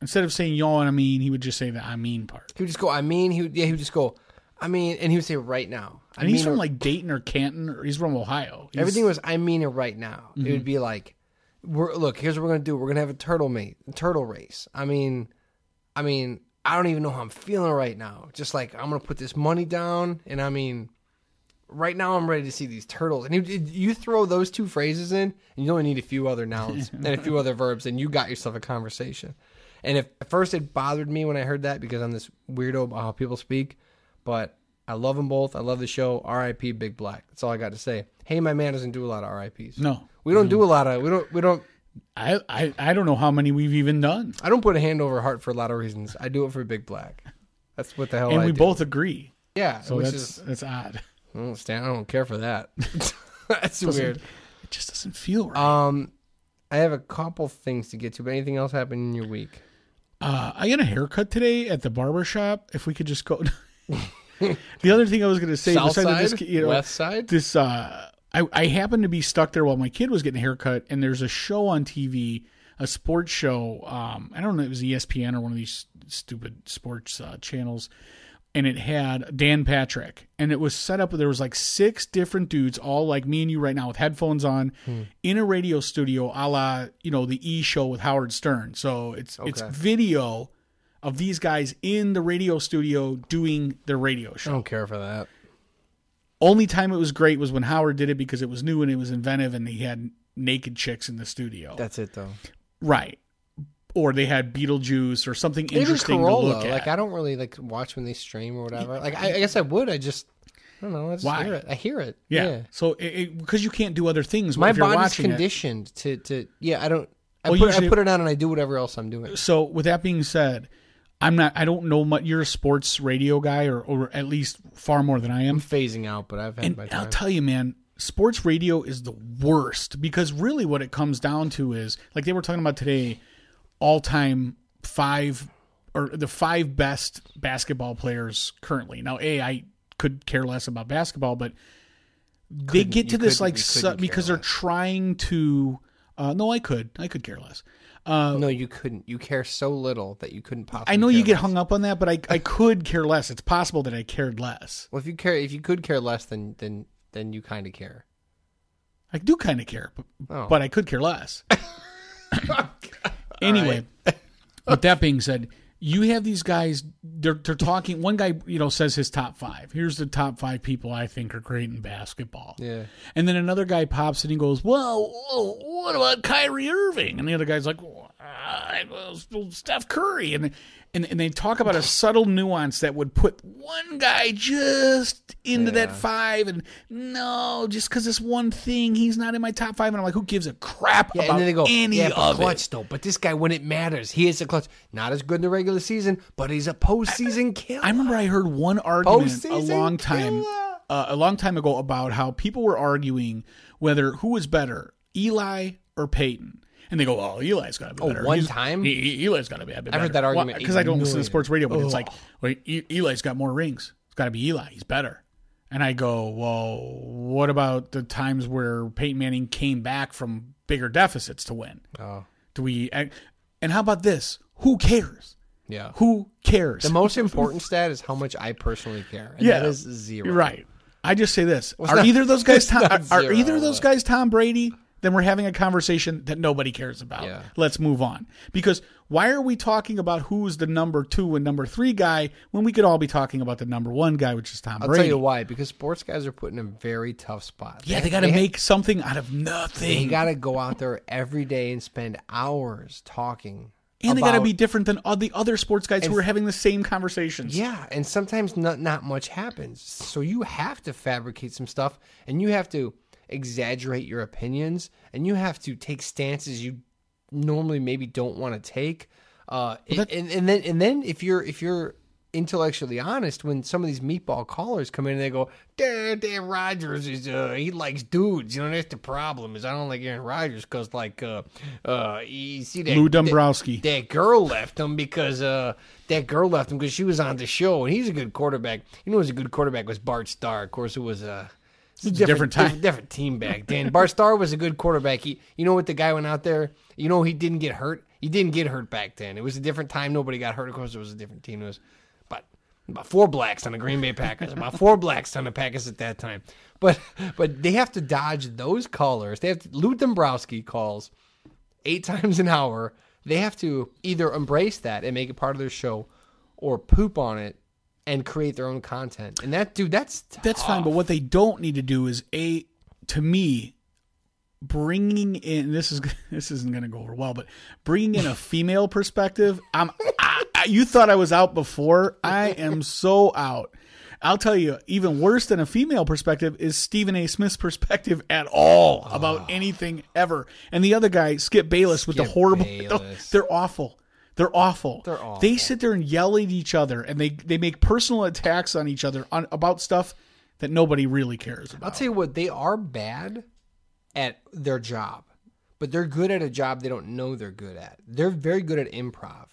Instead of saying y'all and I mean, he would just say the I mean part. he would just go, "I mean." He would, yeah, he would just go, "I mean," and he would say, "Right now." I And he's mean, from or- like Dayton or Canton or he's from Ohio. He's- Everything was I mean it right now. It Mm-hmm. would be like we're look, here's what we're gonna do. We're gonna have a turtle mate turtle race. I mean I mean, I don't even know how I'm feeling right now. Just like I'm gonna put this money down and I mean right now I'm ready to see these turtles. And you, you throw those two phrases in and you only need a few other nouns and a few other verbs and you got yourself a conversation. And if at first it bothered me when I heard that because I'm this weirdo about how people speak, but I love them both. I love the show. R.I.P. Big Black. That's all I got to say. Hey, my man doesn't do a lot of R.I.P.s. No. we don't do a lot of. We don't. We don't. I, I I don't know how many we've even done. I don't put a hand over heart for a lot of reasons. I do it for Big Black. That's what the hell. and I we do. both agree. Yeah. So which that's is that's odd. I don't stand. I don't care for that. that's weird. It just doesn't feel right. Um, I have a couple things to get to. But anything else happen in your week? Uh, I got a haircut today at the barber shop. If we could just go. the other thing I was going to say, South side, this, you know, west side. this uh, I I happened to be stuck there while my kid was getting a haircut, and there's a show on TV, a sports show. Um, I don't know, it was ESPN or one of these stupid sports uh, channels, and it had Dan Patrick, and it was set up. There was like six different dudes, all like me and you right now, with headphones on, hmm. in a radio studio, a la you know the E Show with Howard Stern. So it's it's video of these guys in the radio studio doing their radio show I don't care for that. Only time it was great was when Howard did it because it was new and it was inventive and he had naked chicks in the studio. That's it though. right. Or they had Beetlejuice or something Even interesting Carolla. to look at. Like I don't really like watch when they stream or whatever. Like I, I guess I would. I just I don't know. I just Why? hear it. I hear it. yeah. yeah. So because you can't do other things My body's watching it. conditioned to to yeah. I don't. I Well, put usually- I put it on and I do whatever else I'm doing. So with that being said, I'm not. I don't know much. You're a sports radio guy, or or at least far more than I I'm phasing out, but I've had And my I'll tell you, man. sports radio is the worst because really what it comes down to is like they were talking about today, all time five or the five best basketball players currently. Now, a I could care less about basketball, but they get to this like su- because they're less. trying to. Uh, no, I could. I could care less. Uh, No, you couldn't. You care so little that you couldn't possibly. I know you care get less. hung up on that, but I, I could care less. It's possible that I cared less. Well, if you care, if you could care less, then then then you kind of care. I do kind of care, but, Oh. but I could care less. anyway, with that being said, you have these guys. They're they're talking. One guy, you know, says his top five. Here's the top five people I think are great in basketball. Yeah. And then another guy pops in and he goes, "Well, whoa, what about Kyrie Irving?" And the other guy's like, well, I- well, "Steph Curry." And and and they talk about a subtle nuance that would put one guy just into that five, and no, just because this one thing, he's not in my top five. And I'm like, who gives a crap Yeah, about and then they go, any yeah, but of clutch it? though. But this guy, when it matters, he is a clutch. Not as good in the regular season, but he's a postseason killer. I remember I heard one argument a long time uh, a long time ago about how people were arguing whether who was better, Eli or Peyton. And they go, "Oh, Eli's got to be Oh, better." one He's- time? he, Eli's got to be better. I've heard that argument because I don't listen to sports radio, but it's like, well, E- Eli's got more rings. It's got to be Eli. He's better. And I go, well, what about the times where Peyton Manning came back from bigger deficits to win? oh, Do we? And how about this? Who cares? yeah. Who cares? The most important stat is how much I personally care. And Yeah. that is 0 right. I just say this: it's Are not- either of those guys Tom, are zero, either of those guys Tom Brady? Then we're having a conversation that nobody cares about. Yeah. Let's move on. Because why are we talking about who's the number two and number three guy when we could all be talking about the number one guy, which is Tom Brady? I'll Brady? tell you why. Because sports guys are put in a very tough spot. yeah, they got to make something out of nothing, They got to go out there every day and spend hours talking. and they got to be different than all the other sports guys who are having the same conversations. Yeah, and sometimes not not much happens. So you have to fabricate some stuff, and you have to exaggerate your opinions, and you have to take stances you normally maybe don't want to take. Uh, and, and, and then and then if you're if you're intellectually honest, when some of these meatball callers come in and they go, "Dan, Dan Rogers is uh, he likes dudes," you know that's the problem is I don't like Aaron Rodgers because like uh uh you see that Lou Dombrowski. that girl left him because uh that girl left him because she was on the show and he's a good quarterback. You know, who's a good quarterback was Bart Starr. Of course, it was uh, a different time. different, different team back then. Bart Starr was a good quarterback. He, you know what the guy went out there. You know he didn't get hurt. He didn't get hurt back then. It was a different time. Nobody got hurt. Of course, it was a different team. It was, but about four blacks on the Green Bay Packers. about four blacks on the Packers at that time. But but they have to dodge those callers. They have to, Lou Dombrowski calls eight times an hour, they have to either embrace that and make it part of their show or poop on it and create their own content. And that, dude, that's That's fine, but what they don't need to do is a to me bringing in this is this isn't going to go over well, but bringing in a female perspective. I'm I, I- you thought I was out before. I am so out. I'll tell you, even worse than a female perspective is Stephen A. Smith's perspective at all about ah. anything ever. And the other guy, Skip Bayless, with the horrible. Bayless. They're awful. They're awful. They're awful. They sit there and yell at each other, and they they make personal attacks on each other on about stuff that nobody really cares about. I'll tell you what, they are bad at their job, but they're good at a job they don't know they're good at. They're very good at improv.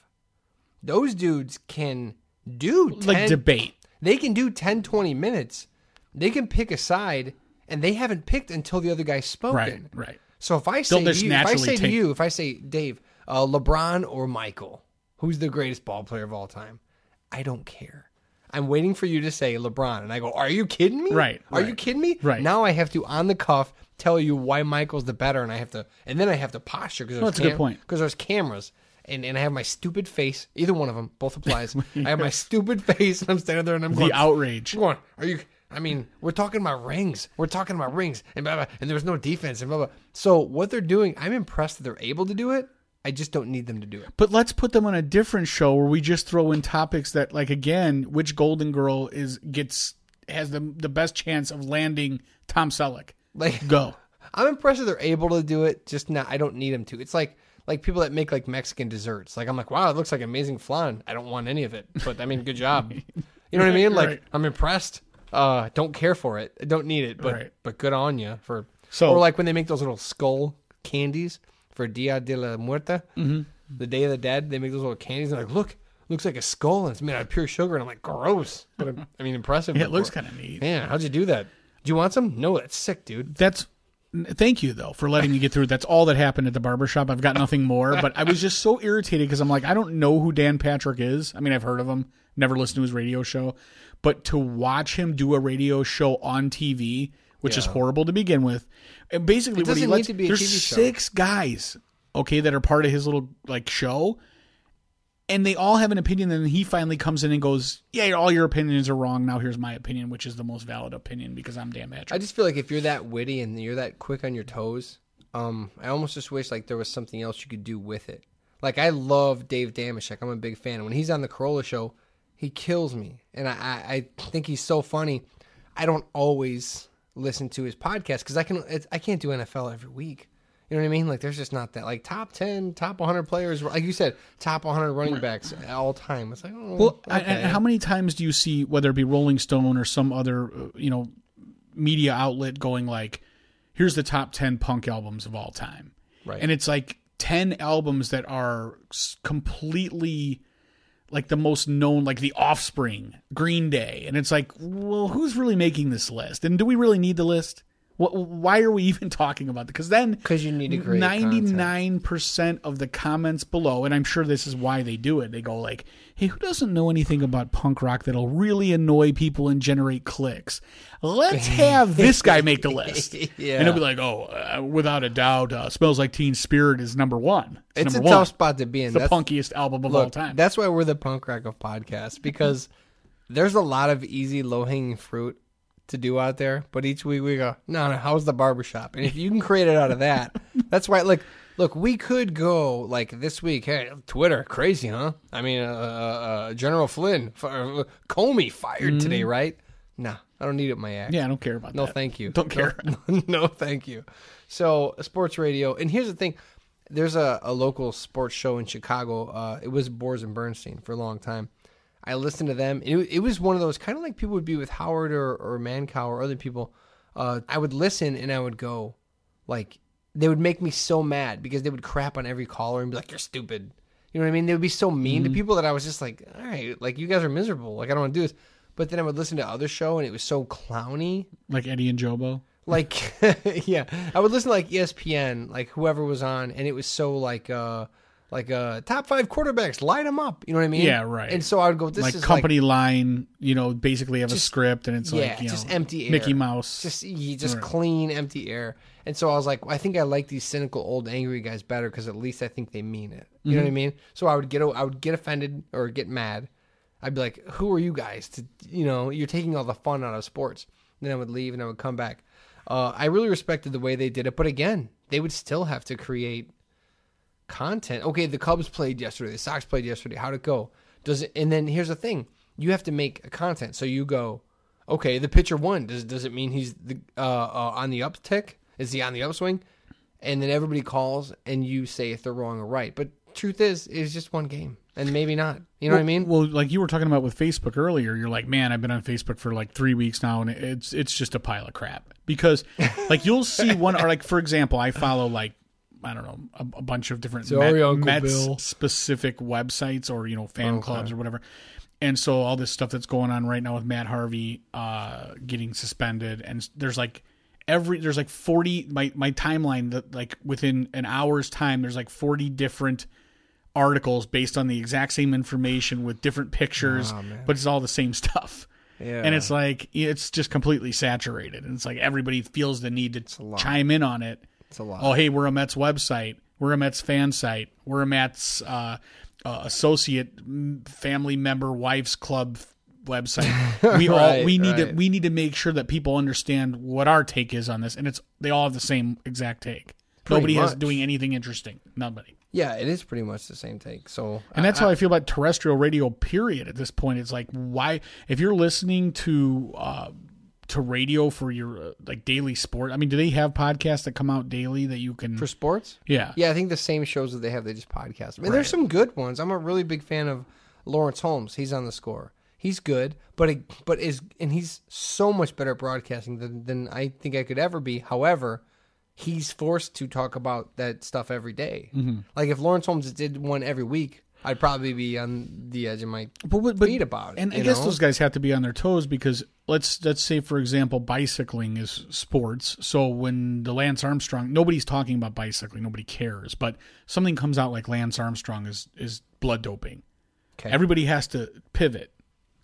Those dudes can do 10, like debate. They can do 10, 20 minutes. They can pick a side, and they haven't picked until the other guy's spoken. Right, right. So if I say, to you, if I say to you, if I say Dave, uh, LeBron or Michael, who's the greatest ball player of all time? I don't care. I'm waiting for you to say LeBron, and I go, "Are you kidding me? Right, Are you kidding me? Right. Now I have to on the cuff tell you why Michael's the better, and I have to, and then I have to posture because that's a good point. Because there's cameras. And, and I have my stupid face. Either one of them, both applies. I have my stupid face, and I'm standing there, and I'm going, The outrage. I'm going, are you? I mean, we're talking about rings. We're talking about rings, and blah, blah, and there was no defense, and blah blah. So what they're doing, I'm impressed that they're able to do it. I just don't need them to do it. But let's put them on a different show where we just throw in topics that, like, again, which Golden Girl is gets has the the best chance of landing Tom Selleck. Like, Go. I'm impressed that they're able to do it. Just not. I don't need them to. It's like like people that make like Mexican desserts. Like I'm like, wow, it looks like amazing flan. I don't want any of it, but I mean, good job. You know what I mean? Like Right. I'm impressed. Uh, don't care for it. Don't need it. But Right. but good on you for. So- or like when they make those little skull candies for Dia de la Muerta, mm-hmm. the Day of the Dead. They make those little candies. And like, look, looks like a skull, and it's made out of pure sugar. And I'm like, gross. But I mean, impressive. Yeah, it looks kind of neat. Man, how'd you do that? Do you want some? No, that's sick, dude. That's thank you though for letting me get through. it. That's all that happened at the barbershop. I've got nothing more, but I was just so irritated because I'm like, I don't know who Dan Patrick is. I mean, I've heard of him, never listened to his radio show, but to watch him do a radio show on TV, which is horrible to begin with, and basically what he lets to be a there's six guys, okay, that are part of his little like show. And they all have an opinion, and then he finally comes in and goes, "Yeah, all your opinions are wrong. Now here's my opinion, which is the most valid opinion because I'm Dan Patrick." I just feel like if you're that witty and you're that quick on your toes, um, I almost just wish like there was something else you could do with it. Like I love Dave Dameshek. I'm a big fan. When he's on the Carolla show, he kills me, and I I, I think he's so funny. I don't always listen to his podcast because I can it's, I can't do NFL every week. You know what I mean? Like there's just not that like top ten, top 100 players, like you said, top 100 running backs all time. It's like oh, Well, okay. and how many times do you see whether it be Rolling Stone or some other uh, you know media outlet going like, "Here's the top ten punk albums of all time," Right. And it's like ten albums that are completely like the most known, like The Offspring, Green Day, and it's like, well, who's really making this list? And do we really need the list? What, why are we even talking about it? Because then, because you need to create ninety-nine percent of the comments below, and I'm sure this is why they do it. They go like, "Hey, who doesn't know anything about punk rock that'll really annoy people and generate clicks? Let's have this guy make the list." Yeah. and he'll be like, "Oh, uh, without a doubt, uh, "Smells Like Teen Spirit" is number one. it's a number tough one. spot to be in. It's the That's- punkiest album of all time. That's why we're the punk rock of podcasts because there's a lot of easy low hanging fruit to do out there. But each week we go, no, no, how's the barbershop? And if you can create it out of that, that's why. Like, look, we could go like this week. Hey, Twitter, crazy, huh? I mean, uh, uh, uh, General Flynn, uh, Comey fired today, right? Nah, I don't need it in my act. Yeah, I don't care about No, that. No, thank you. Don't care. No, no, thank you. So, sports radio. And here's the thing there's a, a local sports show in Chicago. Uh, it was Boers and Bernstein for a long time. I listened to them. It, it was one of those kind of like people would be with Howard or, or Mancow or other people. Uh, I would listen and I would go, like, they would make me so mad because they would crap on every caller and be like, you're stupid. You know what I mean? They would be so mean to people that I was just like, all right, like, you guys are miserable. Like, I don't want to do this. But then I would listen to other show and it was so clowny Like Eddie and Jobo. like yeah i would listen to like espn like whoever was on and it was so like uh like uh top five quarterbacks light them up you know what i mean? Yeah, right. and so i would go this like is company line, you know, basically have a script and it's yeah like you just know, empty air. Mickey Mouse. just you just Right. clean empty air. And so i was like i think i like these cynical old angry guys better because at least i think they mean it. You know what i mean? So i would get i would get offended or get mad. I'd be like who are you guys to you know you're taking all the fun out of sports. And then i would leave and i would come back. Uh, i really respected the way they did it but again they would still have to create content. Okay, the Cubs played yesterday. The Sox played yesterday. How'd it go? Does it? And then here's the thing: you have to make a content. So you go, okay, the pitcher won. Does does it mean he's the uh, uh, on the uptick? Is he on the upswing? And then everybody calls, and you say if they're wrong or right. But truth is, it's just one game, and maybe not. You know what I mean? Well, like you were talking about with Facebook earlier, you're like, man, I've been on Facebook for like three weeks now, and it's it's just a pile of crap. Because like you'll see one, or like for example, I follow like I don't know a, a bunch of different Sorry, Uncle Mets Bill. specific websites or you know fan Okay. clubs or whatever. And so all this stuff that's going on right now with Matt Harvey uh, getting suspended, and there's like every there's like 40 my my timeline that like within an hour's time there's like 40 different articles based on the exact same information with different pictures Oh, but it's all the same stuff Yeah. and it's like it's just completely saturated and it's like everybody feels the need to chime in on it It's a lot. oh hey we're a mets website we're a mets fan site we're a mets uh, uh, associate family member wives club website we all we need to we need to make sure that people understand what our take is on this and it's they all have the same exact take Pretty nobody is doing anything interesting nobody yeah, it is pretty much the same take. So and that's how I feel about terrestrial radio. Period. At this point, it's like why if you're listening to uh, to radio for your uh, like daily sport. I mean, do they have podcasts that come out daily that you can? for sports. yeah, Yeah, I think the same shows that they have, they just podcast. I mean, there's some good ones. I'm a really big fan of Lawrence Holmes. He's on the score. He's good, but it, but is and he's so much better at broadcasting than than I think I could ever be. However, he's forced to talk about that stuff every day. Mm-hmm. Like if Lawrence Holmes did one every week, I'd probably be on the edge of my but, but, about it. And I guess know? those guys have to be on their toes because let's let's say for example bicycling is sports. So when the Lance Armstrong, nobody's talking about bicycling, nobody cares. But something comes out like Lance Armstrong is is blood doping. Okay. Everybody has to pivot.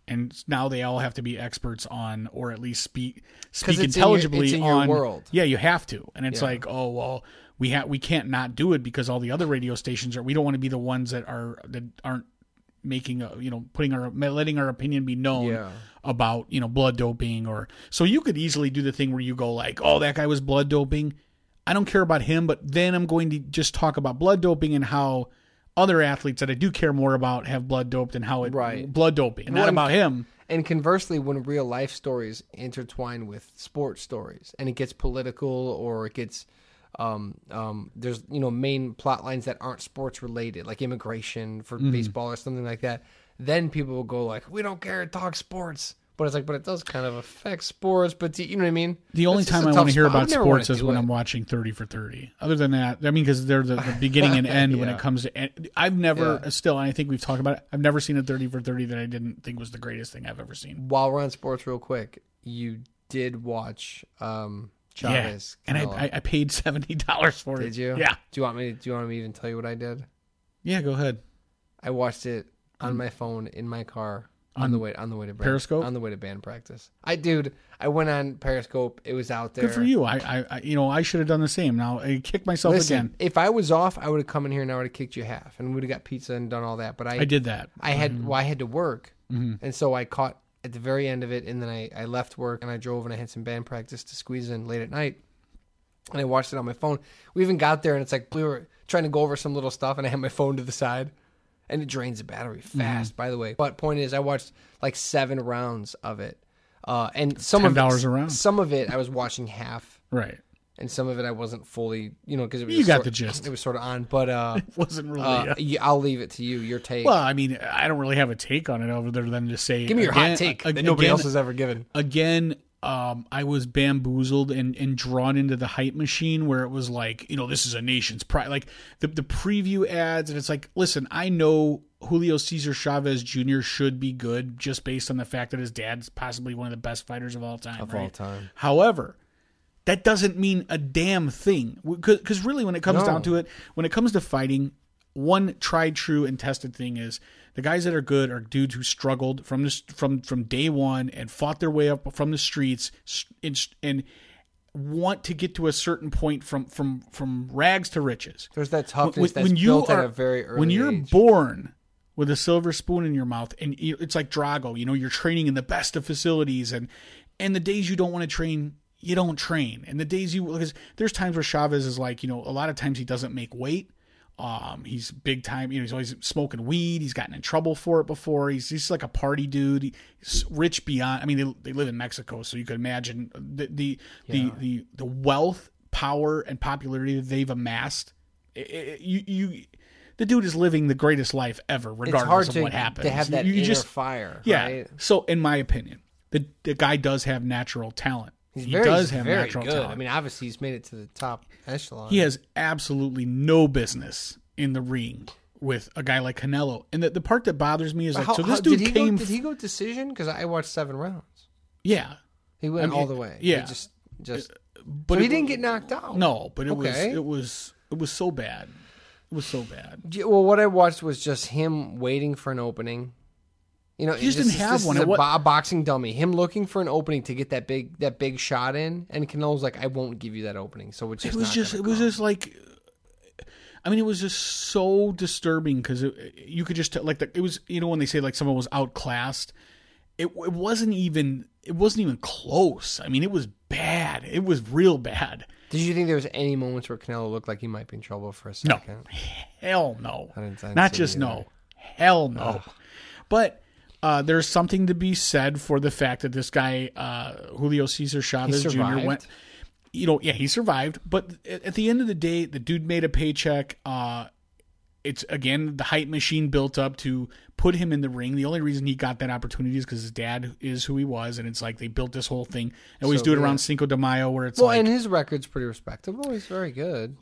And now they all have to be experts on, or at least speak speak it's in your- intelligibly in your on. world. Yeah, you have to, and it's Yeah. like, oh well, we ha- we can't not do it because all the other radio stations are. We don't want to be the ones that are that aren't making a you know putting our letting our opinion be known Yeah. about you know blood doping or so you could easily do the thing where you go like oh that guy was blood doping i don't care about him but then i'm going to just talk about blood doping and how other athletes that i do care more about have blood doped and how it Right. blood doping and not about him And conversely, when real life stories intertwine with sports stories, and it gets political or it gets um, um, there's you know main plot lines that aren't sports related, like immigration for Mm-hmm. baseball or something like that, then people will go like, "We don't care, talk sports." But it's like, but it does kind of affect sports. But do you know what I mean? the only time I want to hear spot. About would never wanna sports is when it. i'm watching 30 for 30 other than that i mean because they're the, the beginning and end when it comes to and i've never Yeah. still i think we've talked about it i've never seen a 30 for 30 that i didn't think was the greatest thing i've ever seen While we're on sports, real quick, you did watch um, Chavez. yeah and I, I, I paid $70 for it did you? yeah Do you want me? To, do you want me to even tell you what I did? yeah go ahead I watched it on my phone in my car on, the way on the way to band, Periscope? on the way to band practice. I dude, I went on Periscope. It was out there. Good for you. I, I, you know, I should have done the same. Now I kick myself Listen, again. if I was off, I would have come in here and I would have kicked you half, and we would have got pizza and done all that. But I, I did that. I had, well, I had to work, Mm-hmm. and so I caught at the very end of it, and then I, I left work and I drove and I had some band practice to squeeze in late at night, and I watched it on my phone. We even got there, and it's like we were trying to go over some little stuff, and I had my phone to the side, and it drains the battery Mm-hmm. fast. By the way, but point is, I watched like seven rounds of it, uh, and some of $10 it, a round. some of it I was watching half. Right. And some of it I wasn't fully, you know, because it was You got sort- the gist. It was sort of on, but uh, Wasn't really. uh, y- I'll leave it to you. Your take. well, I mean, I don't really have a take on it other than to say. Give me your again, hot take ag- that nobody again- else has ever given. Again, um, I was bamboozled and, and drawn into the hype machine where it was like, you know, this is a nation's pride. Like the the preview ads, and it's like, listen, I know Julio Cesar Chavez Jr. should be good just based on the fact that his dad's possibly one of the best fighters of all time. Of right? all time. However, that doesn't mean a damn thing. Because really, when it comes No. down to it, when it comes to fighting, one tried, true, and tested thing is the guys that are good are dudes who struggled from this from from day one and fought their way up from the streets and, and want to get to a certain point from from from rags to riches. There's that toughness that's built at a very early when you're age. born with a silver spoon in your mouth and it's like Drago, you know, you're training in the best of facilities and and the days you don't want to train, you don't train. And the days you because there's times where Chavez is like, you know, a lot of times he doesn't make weight. Um, he's big time, you know, he's always smoking weed. He's gotten in trouble for it before. He's he's like a party dude. He's rich beyond. I mean, they, they live in Mexico, so you could imagine the the the, the the wealth, power, and popularity that they've amassed. It- it- you you the dude is living the greatest life ever, regardless of to, what happens. to have that you, you inner just fire. yeah. right? So, in my opinion, the the guy does have natural talent. He's he very, does have very natural good. talent. I mean, obviously, he's made it to the top echelon. he has absolutely no business in the ring with a guy like Canelo. And the, the part that bothers me is like, How- so this how- dude did he came. Go, did he go decision? Because I watched seven rounds. yeah, He went I mean, all the way. yeah. He just, just. Uh, but so he it- didn't get knocked out. No, but it was it was it was so bad. It was so bad. Yeah, Well, what I watched was just him waiting for an opening. You know, He just this didn't have this is one. A, It a boxing dummy. Him looking for an opening to get that big that big shot in, and Canelo's like, "I won't give you that opening." So it's just it was just it was just like i mean it was just so disturbing because you could just tell like the, it was you know when they say like someone was outclassed it, it wasn't even it wasn't even close i mean it was bad it was real bad Did you think there was any moments where Canelo looked like he might be in trouble for a no second? hell no I didn't- I didn't not just either. no hell no but uh, there's something to be said for the fact that this guy uh, Julio Cesar Chavez Jr. went you know, yeah, he survived, but at the end of the day, the dude made a paycheck. Uh, it's again the hype machine built up to put him in the ring. The only reason he got that opportunity is because his dad is who he was, and it's like they built this whole thing. They always So, do it yeah. around Cinco de Mayo, where it's Well, like and his record's pretty respectable. He's very good.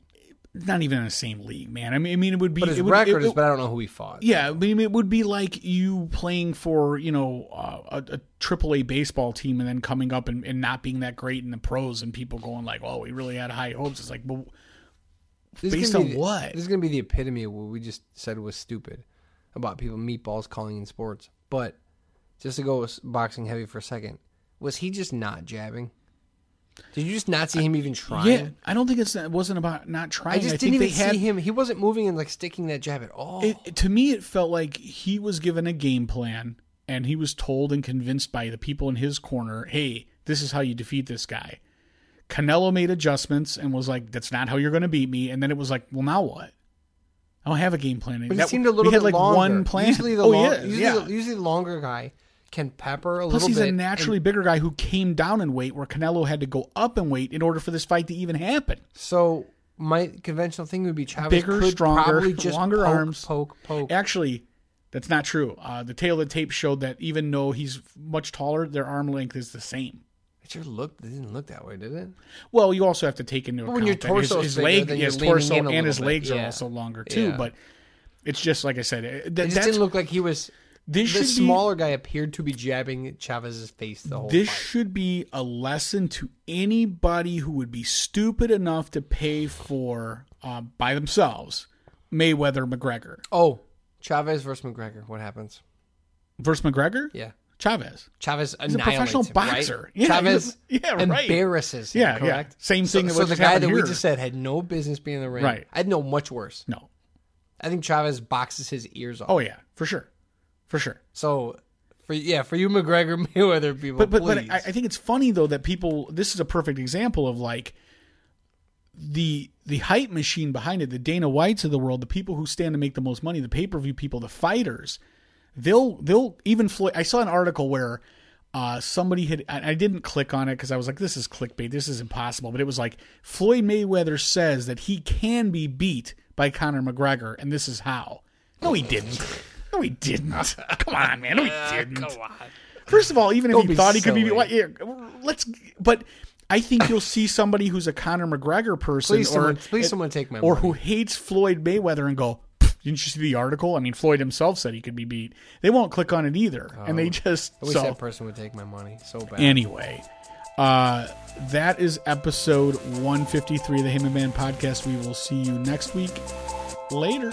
Not even in the same league, man. I mean, I mean, it would be But his it would, record it- is, but I don't know who he fought. Yeah, I mean, it would be like you playing for you know uh, a, a triple A baseball team and then coming up and, and not being that great in the pros, and people going like, "Oh, we really had high hopes." It's like, well, This based on the- what? This is going to be the epitome of what we just said was stupid about people meatballs calling in sports. But just to go with boxing heavy for a second, was he just not jabbing? Did you just not see him even trying? yeah, I don't think it's it wasn't about not trying. I just think didn't even they had see him. He wasn't moving and like sticking that jab at all. it, to me it felt like he was given a game plan and he was told and convinced by the people in his corner hey this is how you defeat this guy canelo made adjustments and was like that's not how you're going to beat me and then it was like well now what i don't have a game plan but That- it seemed a little we had bit like longer. one plan Usually the oh, long, yeah, usually, yeah. The, usually the longer guy can pepper a Plus, little he's bit. He's a and- naturally bigger guy who came down in weight, where Canelo had to go up in weight in order for this fight to even happen. so my conventional thing would be Chavez Bigger, could stronger, probably just longer poke, arms. poke, poke. Actually, that's not true. Uh, the tale of the tape showed that even though he's much taller, their arm length is the same. It sure looked. It didn't look that way, did it? Well, you also have to take into account when your torso his, is his leg, his torso and his little bit. legs are Yeah. also longer too. Yeah. But it's just like I said, it- that, It just that's didn't look like he was. This the should be smaller guy appeared to be jabbing Chavez's face the whole this fight. should be a lesson to anybody who would be stupid enough to pay for uh, by themselves Mayweather McGregor Oh, Chavez versus McGregor. What happens? versus McGregor. Yeah, Chavez. Chavez a annihilates professional him, right? boxer. Yeah, Chavez yeah, right. embarrasses him. Yeah, yeah. correct. Same So, thing that so the guy that we just said had no business being in the ring. Right. I'd know much worse. No. I think Chavez boxes his ears off. Oh yeah, for sure, for sure. So, for yeah, for you McGregor Mayweather people, But but, but. I, I think it's funny though that people. This is a perfect example of like the the hype machine behind it. The Dana Whites of the world, the people who stand to make the most money, the pay per view people, the fighters. They'll they'll even Floyd. I saw an article where. Uh, somebody had I I didn't click on it because I was like, "This is clickbait. This is impossible." But it was like Floyd Mayweather says that he can be beat by Conor McGregor, and this is how. No, he didn't. No, he didn't. Come on, man. No, he didn't. Come on. First of all, even if Don't he be thought he could be, silly. what, yeah, let's. But I think you'll see somebody who's a Conor McGregor person, Please, or someone, please, someone take my or money. who hates Floyd Mayweather and go, didn't you see the article? I mean, Floyd himself said he could be beat. They won't click on it either, and they just I wish so that person would take my money so bad. anyway. Uh, that is episode 153 of the Heyman Man podcast. We will see you next week. Later.